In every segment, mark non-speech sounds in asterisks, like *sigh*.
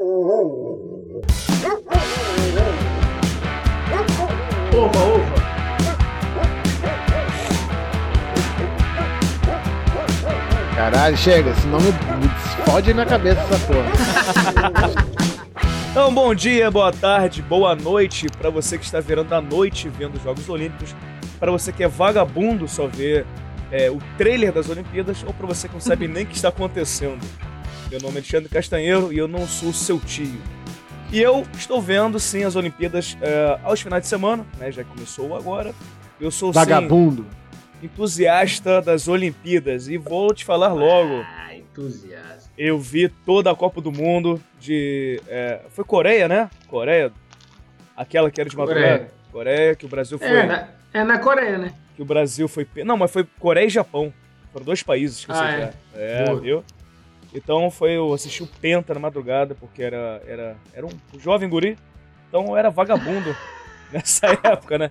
Opa, opa. Caralho, chega, senão me, me fode a minha cabeça essa porra. *laughs* Então, bom dia, boa tarde, boa noite para você que está virando a noite vendo os Jogos Olímpicos, para você que é vagabundo só ver é, o trailer das Olimpíadas, ou para você que não sabe *laughs* nem o que está acontecendo. Meu nome é Alexandre Castanheiro e eu não sou seu tio. E eu estou vendo, sim, as Olimpíadas é, aos finais de semana, né? Já começou agora. Eu sou, sim, Vagabundo. entusiasta das Olimpíadas e vou te falar logo. Ah, entusiasmo. Eu vi toda a Copa do Mundo de. é, foi Coreia, né? Coreia. Aquela que era de madrugada. Coreia. Coreia, que o Brasil foi. É na, é na Coreia, né? Que o Brasil foi. Não, mas foi Coreia e Japão. Foram dois países que Ah, você é? já. É, Boa. viu? Então foi. Eu assisti o Penta na madrugada, porque era. Era, era um jovem guri. Então eu era vagabundo *laughs* nessa época, né?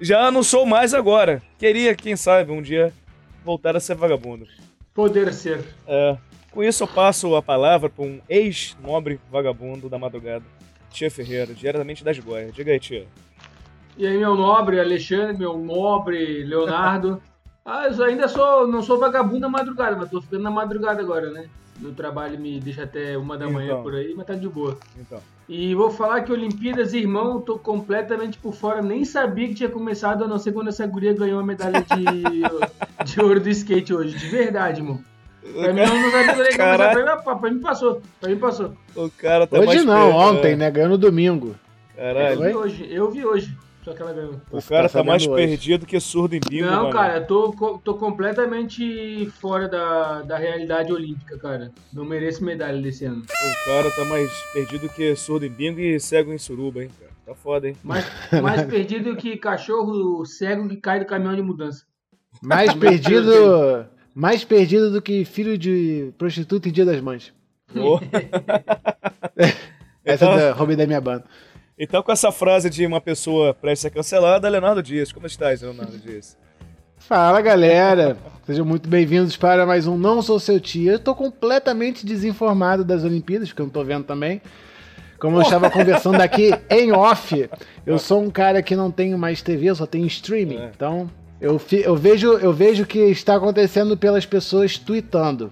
Já não sou mais agora. Queria, quem sabe, um dia voltar a ser vagabundo. Poder ser. É, com isso eu passo a palavra para um ex-nobre vagabundo da madrugada, Tia Ferreira, diretamente das Goiás. Diga aí, tia. E aí, meu nobre Alexandre, meu nobre Leonardo. *laughs* Ah, eu ainda sou, não sou vagabundo na madrugada, mas tô ficando na madrugada agora, né? Meu trabalho me deixa até uma da manhã Então. por aí, mas tá de boa. Então. E vou falar que Olimpíadas, irmão, eu tô completamente por fora. Nem sabia que tinha começado, a não ser quando essa guria ganhou a medalha de, *laughs* de ouro do skate hoje. De verdade, irmão. Pra mim, eu não ia começar. Caralho. Pra mim, pra mim passou. Pra mim passou. O cara tá Hoje mais não, perto, ontem, é. né? Ganhou no domingo. Eu Caralho. vi hoje, eu vi hoje. Só que ela ganhou. O Você cara tá tá mais hoje. perdido que surdo em bingo, Não, mano. cara, eu tô, tô completamente fora da, da realidade olímpica, cara. Não mereço medalha desse ano. O cara tá mais perdido que surdo em bingo e cego em suruba, hein, cara. Tá foda, hein. Mais, mais perdido que cachorro cego que cai do caminhão de mudança. Mais *laughs* perdido. Mais perdido do que filho de prostituta em dia das mães. Ô. *laughs* *laughs* Essa é da, roubei da minha banda. Então, com essa frase de uma pessoa prestes a ser cancelada, Leonardo Dias. Como estás, Leonardo Dias? Fala galera, sejam muito bem-vindos para mais um Não Sou Seu Tio. Eu tô completamente desinformado das Olimpíadas, porque eu não tô vendo também. Como eu estava *laughs* conversando aqui em off, eu sou um cara que não tenho mais TV, eu só tenho streaming. É. Então, eu, eu vejo eu vejo o que está acontecendo pelas pessoas tweetando.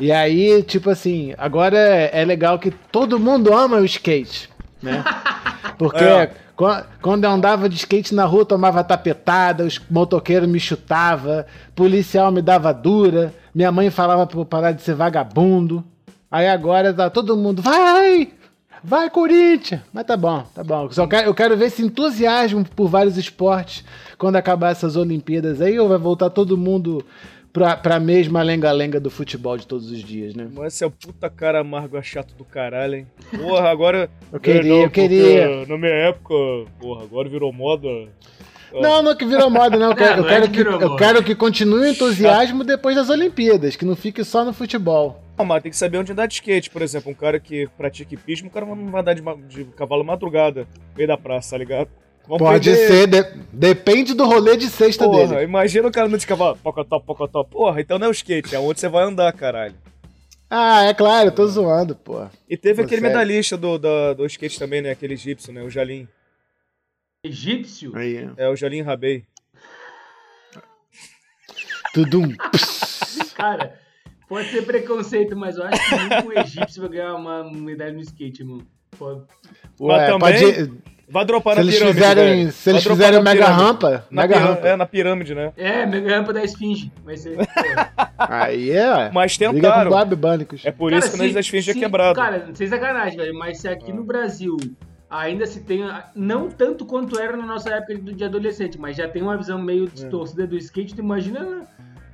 E aí, tipo assim, agora é legal que todo mundo ama o skate, né? *laughs* Porque É. quan- quando eu andava de skate na rua, tomava tapetada, os motoqueiros me chutavam, policial me dava dura, minha mãe falava pra eu parar de ser vagabundo. Aí agora tá todo mundo, vai! Vai, Corinthians! Mas tá bom, tá bom. Só quero, eu quero ver esse entusiasmo por vários esportes quando acabar essas Olimpíadas aí, ou vai voltar todo mundo pra, pra mesma lenga-lenga do futebol de todos os dias, né? Mas esse é o puta cara amargo é chato do caralho, hein? Porra, agora. *laughs* Eu queria, É, não, eu queria. Na minha época, porra, agora virou moda. Não, não que virou moda, não. *laughs* Eu quero, eu não é quero que eu quero que continue o entusiasmo depois das Olimpíadas, que não fique só no futebol. Não, mas tem que saber onde andar de skate, por exemplo. Um cara que pratica hipismo, o cara não vai andar de, de cavalo madrugada no meio da praça, tá ligado? Vão Pode perder- ser, de- depende do rolê de sexta Porra, dele. imagina o cara andando de cavalo, pocotó, pocotó. Porra, então não é o skate, é onde você vai andar, caralho. Ah, é claro, eu tô zoando, pô. E teve Pô, aquele medalhista do, da- do skate também, né? Aquele egípcio, né? O Jalim. Egípcio? Aí, É, o Jalim Rabei. tudum. Cara, pode ser preconceito, mas eu acho que nunca um egípcio vai ganhar uma medalha no skate, irmão. Pode. Ué, também- pode. Vai dropar Se na eles pirâmide, fizerem, se eles fizerem na mega pirâmide. rampa, Na mega rampa. É, na pirâmide, né? É, mega rampa da esfinge. Vai ser. Aí é. Mas tentaram. É por Cara, isso que se- da esfinge é quebrado. Cara, sem sacanagem, velho, mas se aqui Ah. no Brasil ainda se tem, não tanto quanto era na nossa época de de adolescente, mas já tem uma visão meio distorcida do skate, tu imagina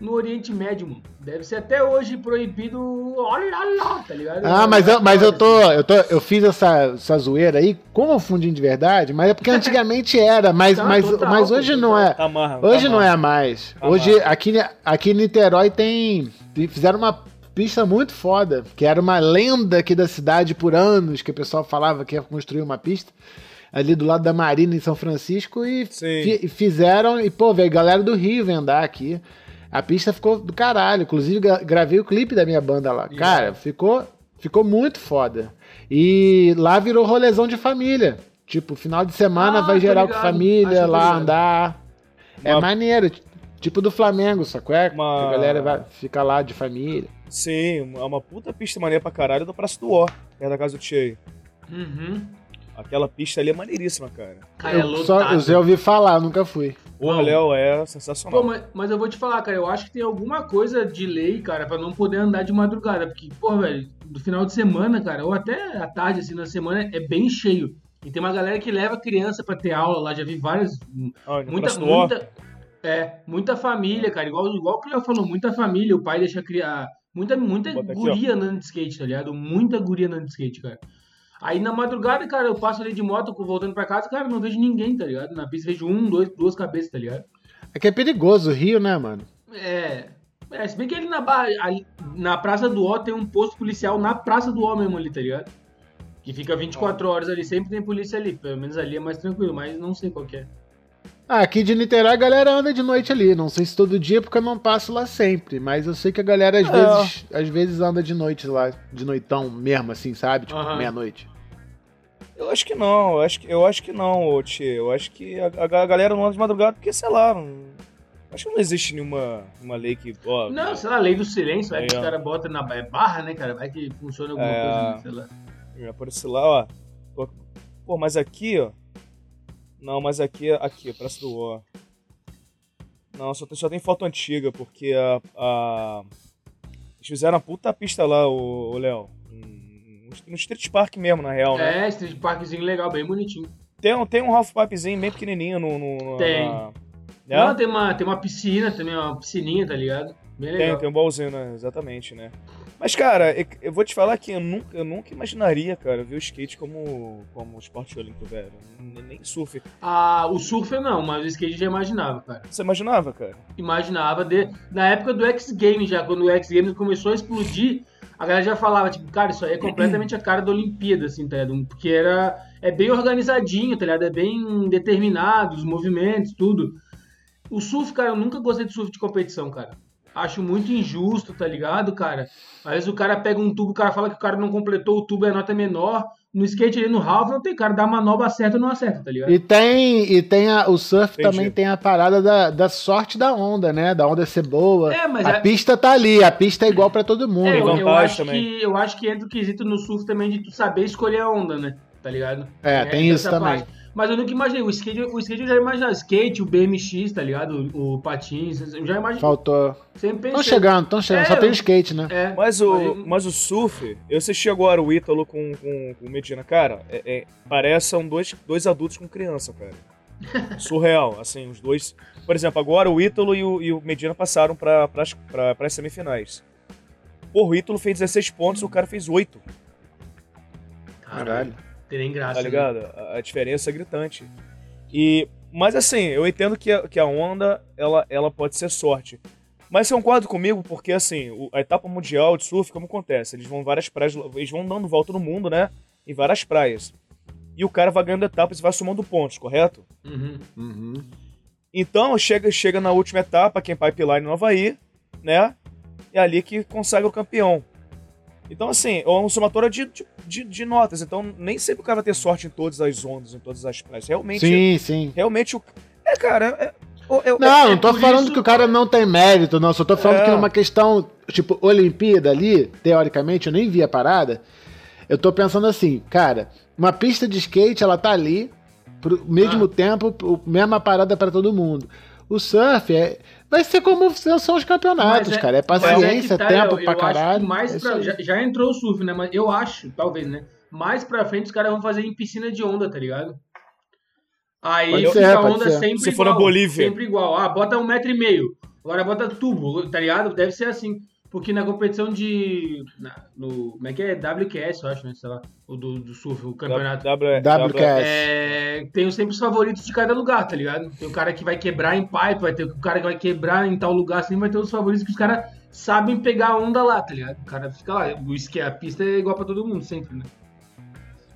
no Oriente Médio, mano. Deve ser até hoje proibido, olha lá, tá ligado? Ah, mas eu, mas eu tô, eu tô, eu fiz essa, essa zoeira aí com o fundinho de verdade, mas é porque antigamente *laughs* era, mas, Tá, mas, total, mas hoje total. não é. Amarra, Hoje tá não é amarra. mais. Tá Hoje amarra. aqui, aqui em Niterói tem fizeram uma pista muito foda, que era uma lenda aqui da cidade por anos, que o pessoal falava que ia construir uma pista ali do lado da Marina em São Francisco e fi- fizeram e pô, veio galera do Rio vem andar aqui. A pista ficou do caralho, inclusive gra- gravei o clipe da minha banda lá. Cara, ficou Ficou muito foda. E lá virou rolezão de família. Tipo, final de semana Ah, vai geral ligado. com família, Acho lá ligado. andar. É Uma- maneiro. Tipo do Flamengo, sacou? É? Uma- A galera vai, fica lá de família. Sim, é uma puta pista maneira pra caralho da Praça do Ó, perto da casa do Tchê. Uhum. Aquela pista ali é maneiríssima, cara. Cara, é eu, só, lotado. eu já ouvi falar, nunca fui. Porra, Léo, é sensacional. Pô, mas, mas eu vou te falar, cara, eu acho que tem alguma coisa de lei, cara, pra não poder andar de madrugada. Porque, pô, velho, do final de semana, cara, ou até à tarde, assim, na semana, é bem cheio. E tem uma galera que leva criança pra ter aula lá, já vi várias. Ah, na Muita, muita, é, muita família, cara, igual, igual o que o Léo falou, muita família, o pai deixa criar. Muita, muita Bota aqui, guria andando de skate, tá ligado? Muita guria andando de skate, cara. Aí na madrugada, cara, eu passo ali de moto voltando pra casa, cara, não vejo ninguém, tá ligado? Na pista vejo um, dois, duas cabeças, tá ligado? É que é perigoso o Rio, né, mano? É. É, se bem que ali na, barra, ali na Praça do Ó tem um posto policial na Praça do Ó mesmo ali, tá ligado? Que fica 24 horas ali, sempre tem polícia ali. Pelo menos ali é mais tranquilo, mas não sei qual é. Ah, aqui de Niterói a galera anda de noite ali. Não sei se todo dia, porque eu não passo lá sempre. Mas eu sei que a galera às, É. vezes, às vezes anda de noite lá, de noitão mesmo, assim, sabe? Tipo, Aham. meia-noite. Eu acho que não, eu acho que, eu acho que não, ô, Tchê. Eu acho que a, a galera não anda de madrugada porque, sei lá, não, acho que não existe nenhuma uma lei que. Ó, Não, sei lá, lei do silêncio, vai Aí, que os ó. caras botam na é barra, né, cara? Vai que funciona alguma É. coisa, né, sei lá. Já apareceu lá, ó. Pô, mas aqui, ó. Não, mas aqui, aqui, Praça do Ó. Não, só tem, só tem foto antiga, porque a. a... Eles fizeram a puta pista lá, o, Léo. Um- No Street Park mesmo, na real, né? É, Street Parkzinho legal, bem bonitinho. Tem, um- tem um half pipezinho bem pequenininho no. no, Tem. na-? Não, tem uma, tem uma piscina também, uma piscininha, tá ligado? Bem Tem, legal. tem um baúzinho, né? Exatamente, né? Mas, cara, eu, vou te falar que eu nunca, eu nunca imaginaria, cara, ver o skate como, como esporte olímpico, velho. Nem, surf. Ah, o surf não, mas o skate já imaginava, cara. Você imaginava, cara? imaginava de, na época do X Games já, quando o X Games começou a explodir, a galera já falava, tipo, cara, isso aí é completamente a cara da Olimpíada, assim, tá ligado? Porque era, é bem organizadinho, tá ligado? É bem determinado, os movimentos, tudo. O surf, cara, eu nunca gostei de surf de competição, cara. Acho muito injusto, tá ligado, cara? Às vezes o cara pega um tubo, o cara fala que o cara não completou o tubo, é nota menor. No skate ali no half não tem cara, dá manobra certa ou não acerta, tá ligado? E tem, e tem a, o surf Entendi. também tem a parada da, da sorte da onda, né? Da onda ser boa. É, mas a é- pista tá ali, a pista é igual pra todo mundo. É, eu, eu acho também. que, eu acho que entra o quesito no surf também de tu saber escolher a onda, né? Tá ligado? É, tem isso também. parte. Mas eu nunca imaginei. O skate, o skate eu já imaginava. Skate, o BMX, tá ligado? O, o patins, eu já imaginei. Faltou. Sempre pensei. Estão chegando, estão chegando. É, Só tem o skate, né? É, Mas o, mas- mas o surf, eu assisti agora o Ítalo com, com, com o Medina. Cara, é, é, parece são dois, dois adultos com criança, cara. *laughs* Surreal, assim, os dois. Por exemplo, agora o Ítalo e o, e o Medina passaram para pra, as semifinais. Porra, o Ítalo fez 16 pontos, o cara fez 8, Caralho. Tem nem graça. tá né? ligado? A, a diferença é gritante. E, mas assim, eu entendo que a, que a onda, ela, ela pode ser sorte. Mas você concorda comigo, porque assim, o- a etapa mundial de surf, como acontece? Eles vão várias praias, eles vão dando volta no mundo, né? Em várias praias. E o cara vai ganhando etapas e vai somando pontos, correto? Uhum. Uhum. Então, chega, chega na última etapa, quem pipeline no Havaí, né? É ali que consagra o campeão. Então, assim, é um somatório de, de, de- notas. Então, nem sempre o cara vai ter sorte em todas as ondas, em todas as praias. Realmente, Sim, sim. realmente o. É, cara, é. é- é- Não, é- não tô por falando isso- que o cara não tem mérito, não. Só tô falando É. que numa questão, tipo, Olimpíada ali, teoricamente, eu nem vi a parada. Eu tô pensando assim, cara, uma pista de skate, ela tá ali, pro mesmo Ah. tempo, mesma parada pra todo mundo. O surf é, vai ser como são os campeonatos, é- cara. É mas paciência, que tá, tempo eu- pra eu caralho. Acho que mais é pra- já, já entrou o surf, né? Mas eu acho, talvez, né? Mais pra frente os caras vão fazer em piscina de onda, tá ligado? Aí Pode fica ser, a onda ser. sempre Se for igual. na Bolívia. Sempre igual. Ah, bota um metro e meio. Agora bota tubo, tá ligado? Deve ser assim. Porque na competição de. na- no, como é que é? WQS, eu acho, né? Sei lá. O do, do surf, o campeonato. W- WQS. É, tem sempre os favoritos de cada lugar, tá ligado? Tem o cara que vai quebrar em pipe, vai ter o cara que vai quebrar em tal lugar, assim, vai ter os favoritos que os caras sabem pegar a onda lá, tá ligado? O cara fica lá. O esqui, a pista é igual pra todo mundo, sempre, né?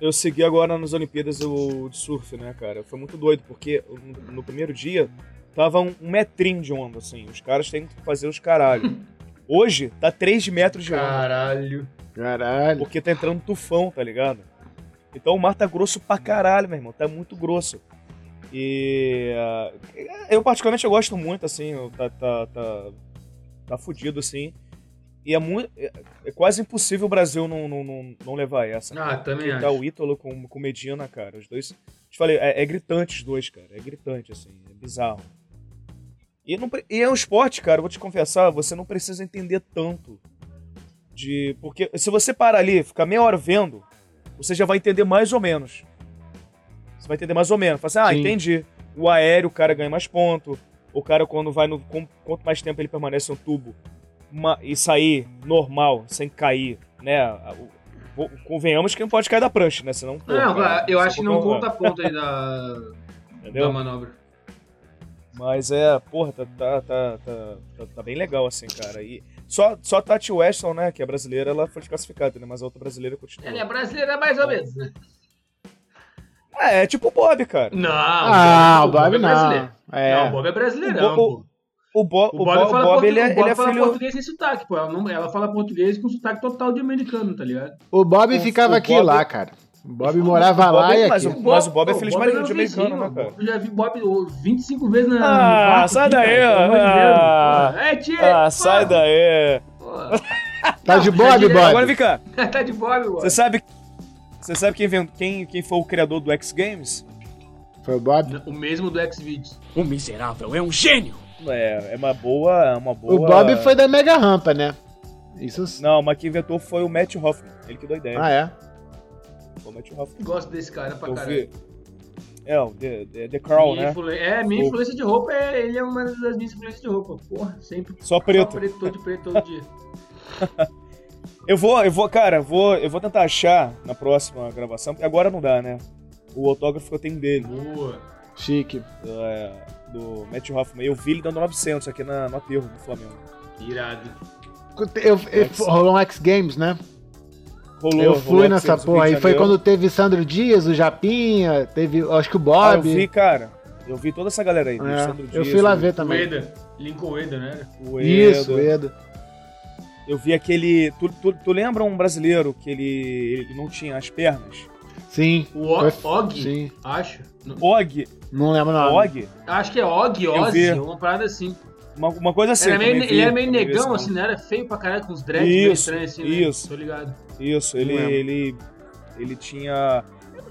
Eu segui agora nas Olimpíadas o de surf, né, cara? Foi muito doido, porque no, no primeiro dia tava um, um metrinho de onda, assim. Os caras têm que fazer os caralho. *laughs* Hoje tá 3 metros de onda. Caralho. Caralho. Porque tá entrando tufão, tá ligado? Então o mar tá grosso pra caralho, meu irmão. Tá muito grosso. E. ah, eu, particularmente, eu gosto muito, assim. Tá, tá, tá, tá fudido, assim. E é muito. É, é quase impossível o Brasil não, não, não, não levar essa. Ah, também Porque tá o Ítalo com, com Medina, cara. Os dois. Te falei, é, é gritante os dois, cara. É gritante, assim. É bizarro. E, não, e é um esporte, cara, eu vou te confessar, você não precisa entender tanto. De. Porque se você parar ali e ficar meia hora vendo, você já vai entender mais ou menos. Você vai entender mais ou menos. Fala assim, ah, Sim. entendi. O aéreo, o cara ganha mais ponto. O cara, quando vai no. com- Quanto mais tempo ele permanece no tubo uma- e sair normal, sem cair, né? a- o- o- Convenhamos que não pode cair da prancha, né? Senão. pô, Não, cara, eu só acho que não conta ponto aí da, *laughs* da manobra. Mas é, porra, tá, tá, tá, tá, tá- tá bem legal, assim, cara. E só, só a Tati Weston, né, que é brasileira, ela foi desclassificada, né? Mas a outra brasileira continua. Ele é brasileira mais ou menos, né? É, é tipo o Bob, cara. Não, Ah, o Bob é não. brasileiro. É. Não, o Bob é brasileirão, O Bo- pô. O, Bo, O Bob, fala, Bob, ele é, o Bob ele é fala filho... português sem sotaque, pô. Ela, não- ela fala português com sotaque total de americano, tá ligado? O Bob O- ficava o aqui Bob- lá, cara. O Bob morava o Bob lá é- e mas aqui. o- Mas Bob é pô, filho de Bob americano, né, cara? Eu já vi Bob ô, 25 vezes na. Ah, quarto sai daí, ah. É, tia. Ah, sai daí. *laughs* Tá de Bob. Bob? Agora vem cá. *laughs* tá de Bob, mano. Você sabe... Você sabe quem, inventou- quem, quem foi o criador do X Games? Foi o Bob? O mesmo do Xvideos. O miserável é um gênio! É, é uma boa... é Uma boa... O Bob foi da Mega Rampa, né? Isso. Não, mas quem inventou foi o Matt Hoffman. Ele que deu a ideia. Ah, é? Gosto desse cara pra Eu caralho. vi... É, o The, The, The né? influ- É, minha O- influência de roupa, é, ele é uma das minhas influências de roupa. Porra, sempre. Só preto. Só preto, todo de preto todo dia. *laughs* *laughs* Eu vou, eu vou, cara, eu vou, eu vou tentar achar na próxima gravação, porque agora não dá, né? O autógrafo que eu tenho dele, Boa. Chique. é, do Matt Hoffman. Eu vi ele dando 900 aqui na, no aterro do Flamengo. Irado. Eu, eu, X. rolou um X Games, né? Rolou, eu fui nessa porra aí. Foi quando teve Sandro Dias, o Japinha, teve, acho que o Ah, eu Bob. vi, cara. Eu vi toda essa galera aí. É, Sandro eu Dias, fui lá o- ver O também. Eda. Lincoln Eda, né? O Isso, Eda. Eda. Eu vi aquele. Tu, tu, tu lembra um brasileiro que ele, ele não tinha as pernas? Sim. O Og, Foi- Og Sim. acho. Og. Não lembro não. Og? Acho que é Og, Eu Ozzy, vi. uma parada assim. Uma, uma coisa assim. Era meio- eu vi, ele era meio negão, assim, né? Era feio pra caralho, com os dreads meio Isso, estranhos, assim, né? isso. Tô ligado. Isso, ele, Não lembro. ele, ele tinha.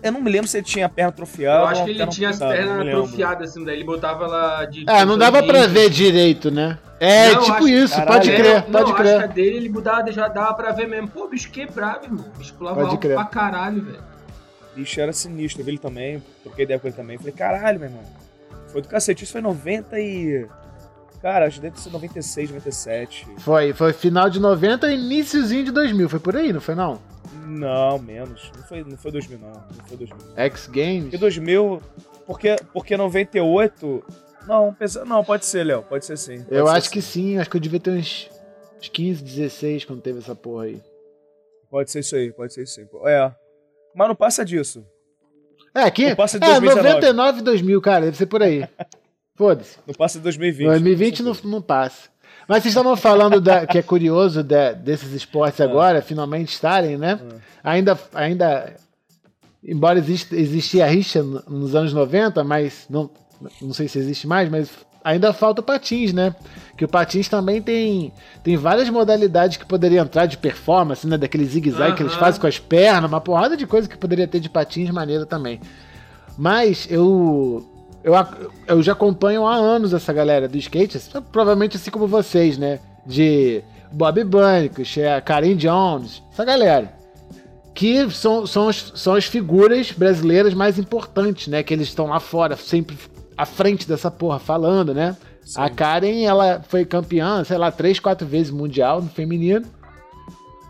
Eu não me lembro se ele tinha a perna atrofiada. Eu acho que ele tinha as não pernas atrofiadas, assim, daí ele botava lá de... É, não dava pra ver direito, né? É, Não, tipo acho- isso, Caralho, pode é, crer, não, pode acho que a crer. dele ele mudava, já dava pra ver mesmo. Pô, bicho quebrava, irmão. O bicho pulava Pode alto crer. pra caralho, velho. Bicho era sinistro. Eu vi ele também, troquei ideia com ele também. Falei, caralho, meu irmão. Foi do cacete. Isso foi 90 e. Cara, acho que deve ser 96, 97. Foi, foi final de 90 e iníciozinho de 2000, foi por aí, não foi não? Não, menos. Não foi, não foi 2000, não. Não foi 2000. X Games? Porque 2000. Porque, porque 98. Não, pensa, não, pode ser, Léo. Pode ser sim. pode Eu ser acho que sim. sim, acho que eu devia ter uns, uns 15, 16 quando teve essa porra aí. Pode ser isso aí, pode ser isso aí. É. Mas não passa disso. É, aqui. Não passa de É, 2019. 99 e 2000, cara, deve ser por aí. *laughs* Foda-se. Não passa de 2020. 2020 não, não passa. Mas vocês estavam falando da, que é curioso da- desses esportes É. agora finalmente estarem, né? Ainda, ainda, embora exista, existia a rixa no- nos anos 90, mas não, não sei se existe mais, mas ainda falta o patins, né? Que o patins também tem, tem várias modalidades que poderia entrar de performance, né? Daquele zigue-zague que eles fazem com as pernas, uma porrada de coisa que poderia ter de patins maneira também. Mas eu, eu, eu já acompanho há anos essa galera do skate, provavelmente assim como vocês, né? De Bob Bunick, a Karen Jones, essa galera. Que são, são, as, são as figuras brasileiras mais importantes, né? Que eles estão lá fora, sempre à frente dessa porra, falando, né? Sim. A Karen, ela foi campeã, sei lá, três, quatro vezes mundial no feminino.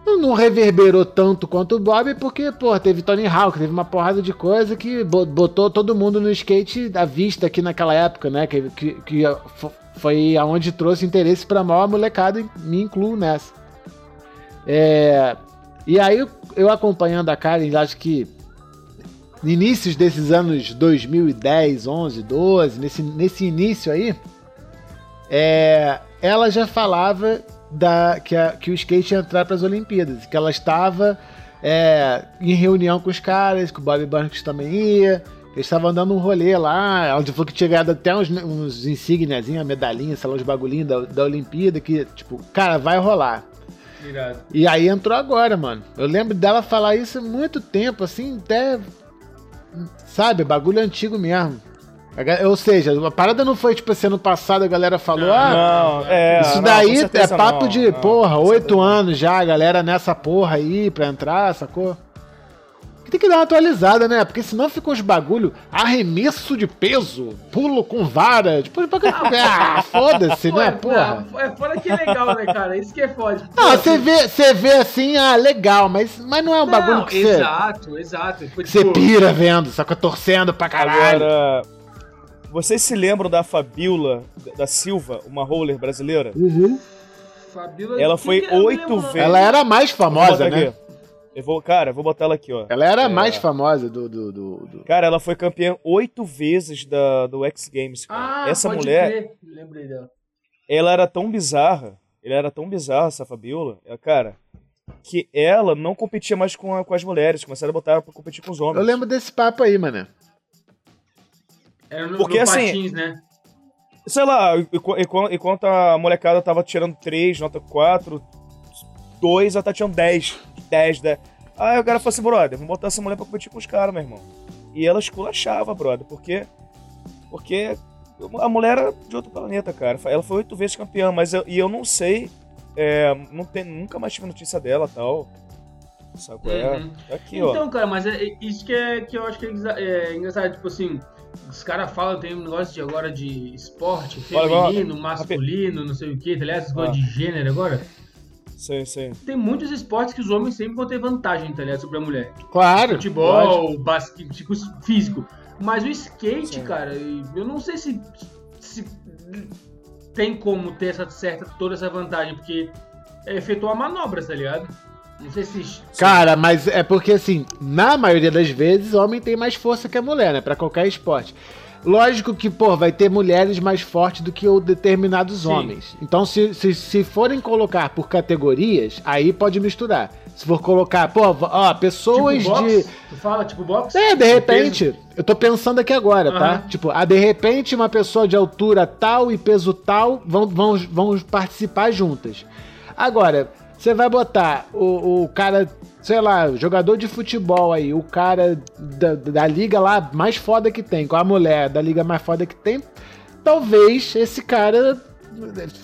Não, reverberou tanto quanto o Bob, porque, pô, teve Tony Hawk, teve uma porrada de coisa que bo- botou todo mundo no skate à vista aqui naquela época, né? Que, que, que fo- foi aonde trouxe interesse pra maior molecada, e me incluo nessa. É, e aí, eu- acompanhando a Karen, acho que inícios desses anos 2010, 11, 12, nesse, nesse início aí, é, ela já falava da, que, a, que o skate ia entrar para as Olimpíadas. Que ela estava é, em reunião com os caras, que o Bob Banks também ia. Eles estavam dando um rolê lá. Ela falou que tinha ganhado até uns, uns insígniazinhos, medalhinhas, sei lá, uns bagulhinhos da, da Olimpíada. Que, tipo, cara, vai rolar. Irado. E aí entrou agora, mano. Eu lembro dela falar isso há muito tempo, assim, até. Sabe, bagulho antigo mesmo. Ou seja, a parada não foi tipo assim, ano passado a galera falou, ah, Não, é. isso não, daí é papo não, de, não, porra, oito anos já, a galera nessa porra aí pra entrar, sacou? Tem que dar uma atualizada, né? Porque senão fica uns bagulho, arremesso de peso, pulo com vara, tipo, *laughs* ah, foda-se, né, é, porra? É, é fora que é legal, né, cara? Isso que é foda. Tipo, Ah, pô, você vê, você vê assim, ah, legal, mas, mas não é um bagulho Não, que você, Exato, exato. Tipo, você pira vendo, sacou? Torcendo pra caralho. Agora, vocês se lembram da Fabiola da Silva, uma roller brasileira? Uhum. Fabiola- Ela foi não oito vezes. Ela era a mais famosa, né? aqui. Eu vou, cara, eu vou botar ela aqui, ó. Ela era a É. mais famosa do, do, do, do- Cara, ela foi campeã oito vezes da, do X Games. cara. Ah, Essa pode mulher. Lembrei dela. ela era tão bizarra, ela era tão bizarra, essa Fabiola, é, cara, que ela não competia mais com, a- com as mulheres, começaram a botar ela pra competir com os homens. Eu lembro desse papo aí, mano. Era no, Porque, no assim, Patins, né? Sei lá, enqu- enqu- enquanto a molecada tava tirando 3, nota 4, 2, ela tá tirando 10, 10, 10. Aí o cara falou assim, brother, vamos botar essa mulher pra competir com os caras, meu irmão. E ela esculachava, brother, porque. Porque a mulher era de outro planeta, cara. Ela foi oito vezes campeã, mas eu, e eu não sei. é, não tem, nunca mais tive notícia dela tal. Sabe qual é? Uhum. Tá aqui, ó. Então, cara, mas é, é isso que, é, que eu acho que é, é engraçado. Tipo assim, os caras falam, tem um negócio de agora de esporte, Olha, feminino, masculino, não sei o que, tá ligado? Coisas Ah. de gênero agora. Sei, sei. Tem muitos esportes que os homens sempre vão ter vantagem, tá ligado? Sobre a mulher. Claro. Futebol, basquete, tipo, físico. Mas o skate, Sim. cara, eu não sei se, se tem como ter essa certa, toda essa vantagem, porque é efetuar manobras, tá ligado? Cara, mas é porque assim, na maioria das vezes, homem tem mais força que a mulher, né? Pra qualquer esporte. Lógico que, pô, vai ter mulheres mais fortes do que o determinados Sim. homens. Então, se, se, se forem colocar por categorias, aí pode misturar. Se for colocar, pô, ó, pessoas tipo de. Tu fala, tipo boxe? É, de O peso? repente, eu tô pensando aqui agora, tá? Aham. Tipo, ah, de repente uma pessoa de altura tal e peso tal vão, vão, vão participar juntas. Agora, você vai botar o, o cara, sei lá, jogador de futebol aí, o cara da, da liga lá mais foda que tem, com a mulher da liga mais foda que tem, talvez esse cara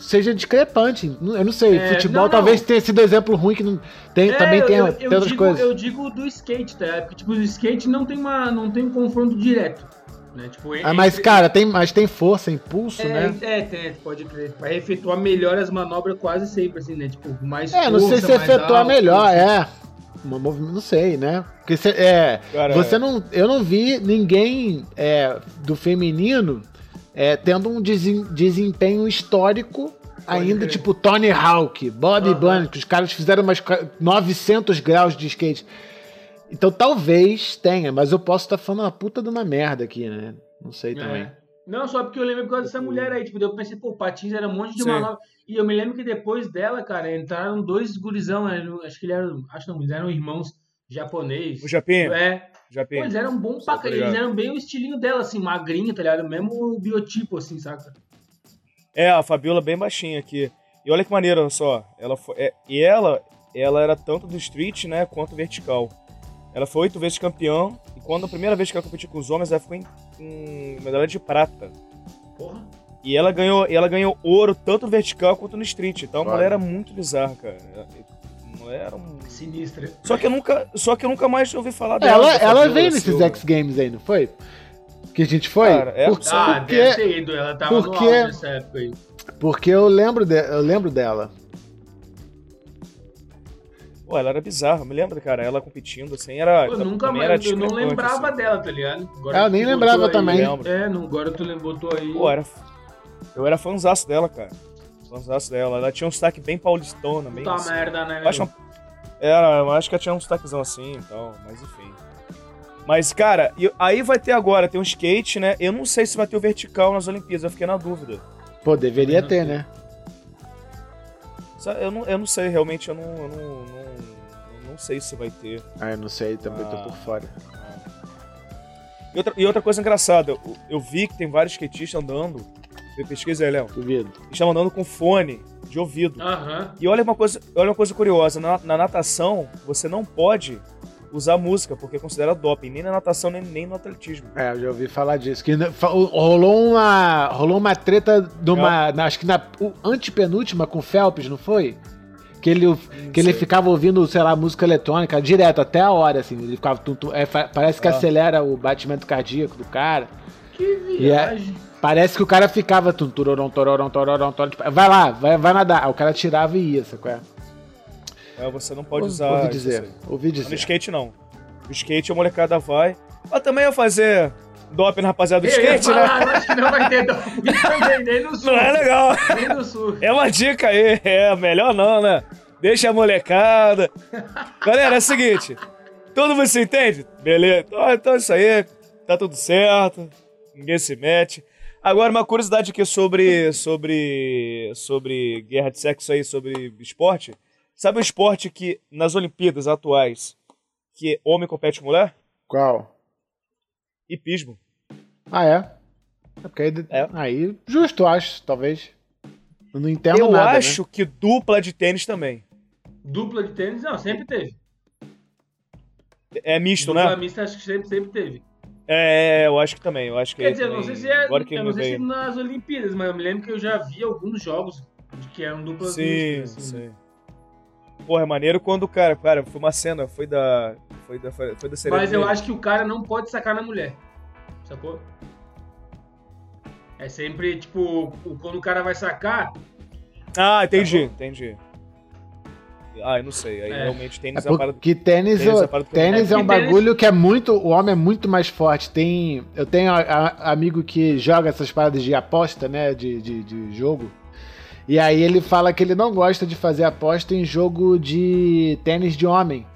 seja discrepante. Eu não sei, É, futebol não, não. talvez tenha sido exemplo ruim que não, tem, É, também eu, tem, eu, tem eu outras digo, coisas. eu digo do skate, tá? Porque, tipo, o skate não tem, uma, não tem um confronto direto. Né? Tipo, Ah, mas, cara, tem, mas tem força, impulso, É, né? é, tem, pode crer. Vai efetuar melhor as manobras quase sempre, assim, né? Tipo, mais É, não sei força, se mais efetuar alto, melhor, assim. é. Uma movi- não sei, né? Porque cê- é, Cara, você não, eu não vi ninguém é, do feminino é, tendo um desen- desempenho histórico ainda, crer. tipo Tony Hawk, Bob Aham. Bunny, que os caras fizeram umas ca- 900 graus de skate. Então talvez tenha, mas eu posso estar falando uma puta de uma merda aqui, né? Não sei também. É. Não, só porque eu lembro por causa dessa mulher aí, tipo, eu pensei, pô, Patins era um monte de Sim. manobra. E eu me lembro que depois dela, cara, entraram dois gurizão, né? acho que eles eram, acho não, eles eram irmãos japonês. O Japinha? É, pô, Japinha. eles eram bons pra Tá caralho, eles eram bem o estilinho dela, assim, magrinha, tá ligado? Mesmo o biotipo, assim, saca? É, a Fabiola bem baixinha aqui. E olha que maneiro, olha só. Ela foi, é, e ela, ela era tanto do street, né, quanto vertical. Ela foi oito vezes campeã. E quando a primeira vez que ela competiu com os homens, ela ficou em, em medalha de prata. Porra. E ela ganhou, e ela ganhou ouro tanto vertical quanto no street. Então a mulher era muito bizarra, cara. Era um... Sinistra. Só que eu nunca, só que eu nunca mais ouvi falar dela. Ela, ela veio nesses. X Games aí, não foi? Que a gente foi? Cara, é- Por- Ah, porque, deve ter ido, ela tava no porque- auge nessa época aí. porque eu lembro, de- eu lembro dela. Pô, ela era bizarra, me lembra, cara, ela competindo, assim, era... Pô, eu nunca mais, era eu não lembrava assim. dela, tá ligado? Agora Ah, eu que nem tu lembrava também. Lembro. É, não, agora tu lem- botou aí. Pô, era... Eu era fãzaço dela, cara. Fãzaço dela. Ela tinha um sotaque bem paulistona, bem Puta assim. merda, né? Eu acho, uma- era, eu acho que ela tinha um sotaquezão assim e tal, mas enfim. Mas, cara, e- aí vai ter agora, tem um skate, né? Eu não sei se vai ter o vertical nas Olimpíadas, eu fiquei na dúvida. Pô, deveria ter, né? Sabe, Eu não, eu não sei, realmente, eu não, eu não, não, eu não sei se vai ter. Ah, eu não sei, também tô Ah. por fora. E outra, e outra coisa engraçada, eu, eu vi que tem vários skatistas andando. Você pesquisa aí, Léo. Duvido. Eles estavam andando com fone de ouvido. Aham. E olha uma coisa, olha uma coisa curiosa, na, na natação você não pode usar música, porque é considerado doping, nem na natação, nem, nem no atletismo. É, eu já ouvi falar disso. Que rolou uma, rolou uma treta numa, na- acho que na o- antepenúltima com o Phelps, não foi? Que ele, que ele ficava ouvindo, sei lá, música eletrônica direto, até a hora, assim. Ele ficava. tum, tum, é, parece que Ah. acelera o batimento cardíaco do cara. Que é- viagem. Parece que o cara ficava. Tum, turorom, tororom, tororom, tororom, tipo, vai lá, vai, vai nadar. Aí o cara tirava e ia, sacou? É? É, você não pode Ouvi- usar. Ouvi dizer. aí. Ouvi No dizer. skate não. No skate a molecada vai. Mas também ia fazer doping na rapaziada do Eu skate, né? falar, eu acho que não vai ter doping *laughs* também, nem no sul. Não é legal. Nem no sul. É uma dica aí. É, melhor não, né? Deixa a molecada. Galera, é o seguinte. Todo mundo se entende? Beleza. Então, então é isso aí. Tá tudo certo. Ninguém se mete. Agora, uma curiosidade aqui sobre, sobre, sobre guerra de sexo aí, sobre esporte. Sabe o esporte que, nas Olimpíadas atuais, que homem compete com mulher? Qual? Hipismo. Ah, é? É porque aí, É. aí justo, acho, talvez. Eu não entendo Eu nada. né? acho que dupla de tênis também. Dupla de tênis, não, sempre teve. É misto, Dupla né? mista, acho que sempre, sempre teve. É, eu acho que também. Eu acho que Quer dizer, eu não também- sei se é, agora que eu não sei se nas Olimpíadas, mas eu me lembro que eu já vi alguns jogos de que eram duplas Sim, mistas, assim. sim. Porra, é maneiro quando o cara, cara, foi uma cena, foi da. Foi da, foi da ceremonia. Mas eu acho que o cara não pode sacar na mulher. Sacou? É sempre, tipo, quando o cara vai sacar, Ah, entendi, entendi. Ah, eu não sei. Aí É. realmente É tênis é, uma parada. porque tênis, tênis o- é tênis é, É um porque tênis- bagulho que é muito. O homem é muito mais forte. Tem, eu tenho a- a- amigo que joga essas paradas de aposta, né? De, de, de jogo. E aí ele fala que ele não gosta de fazer aposta em jogo de tênis de homem.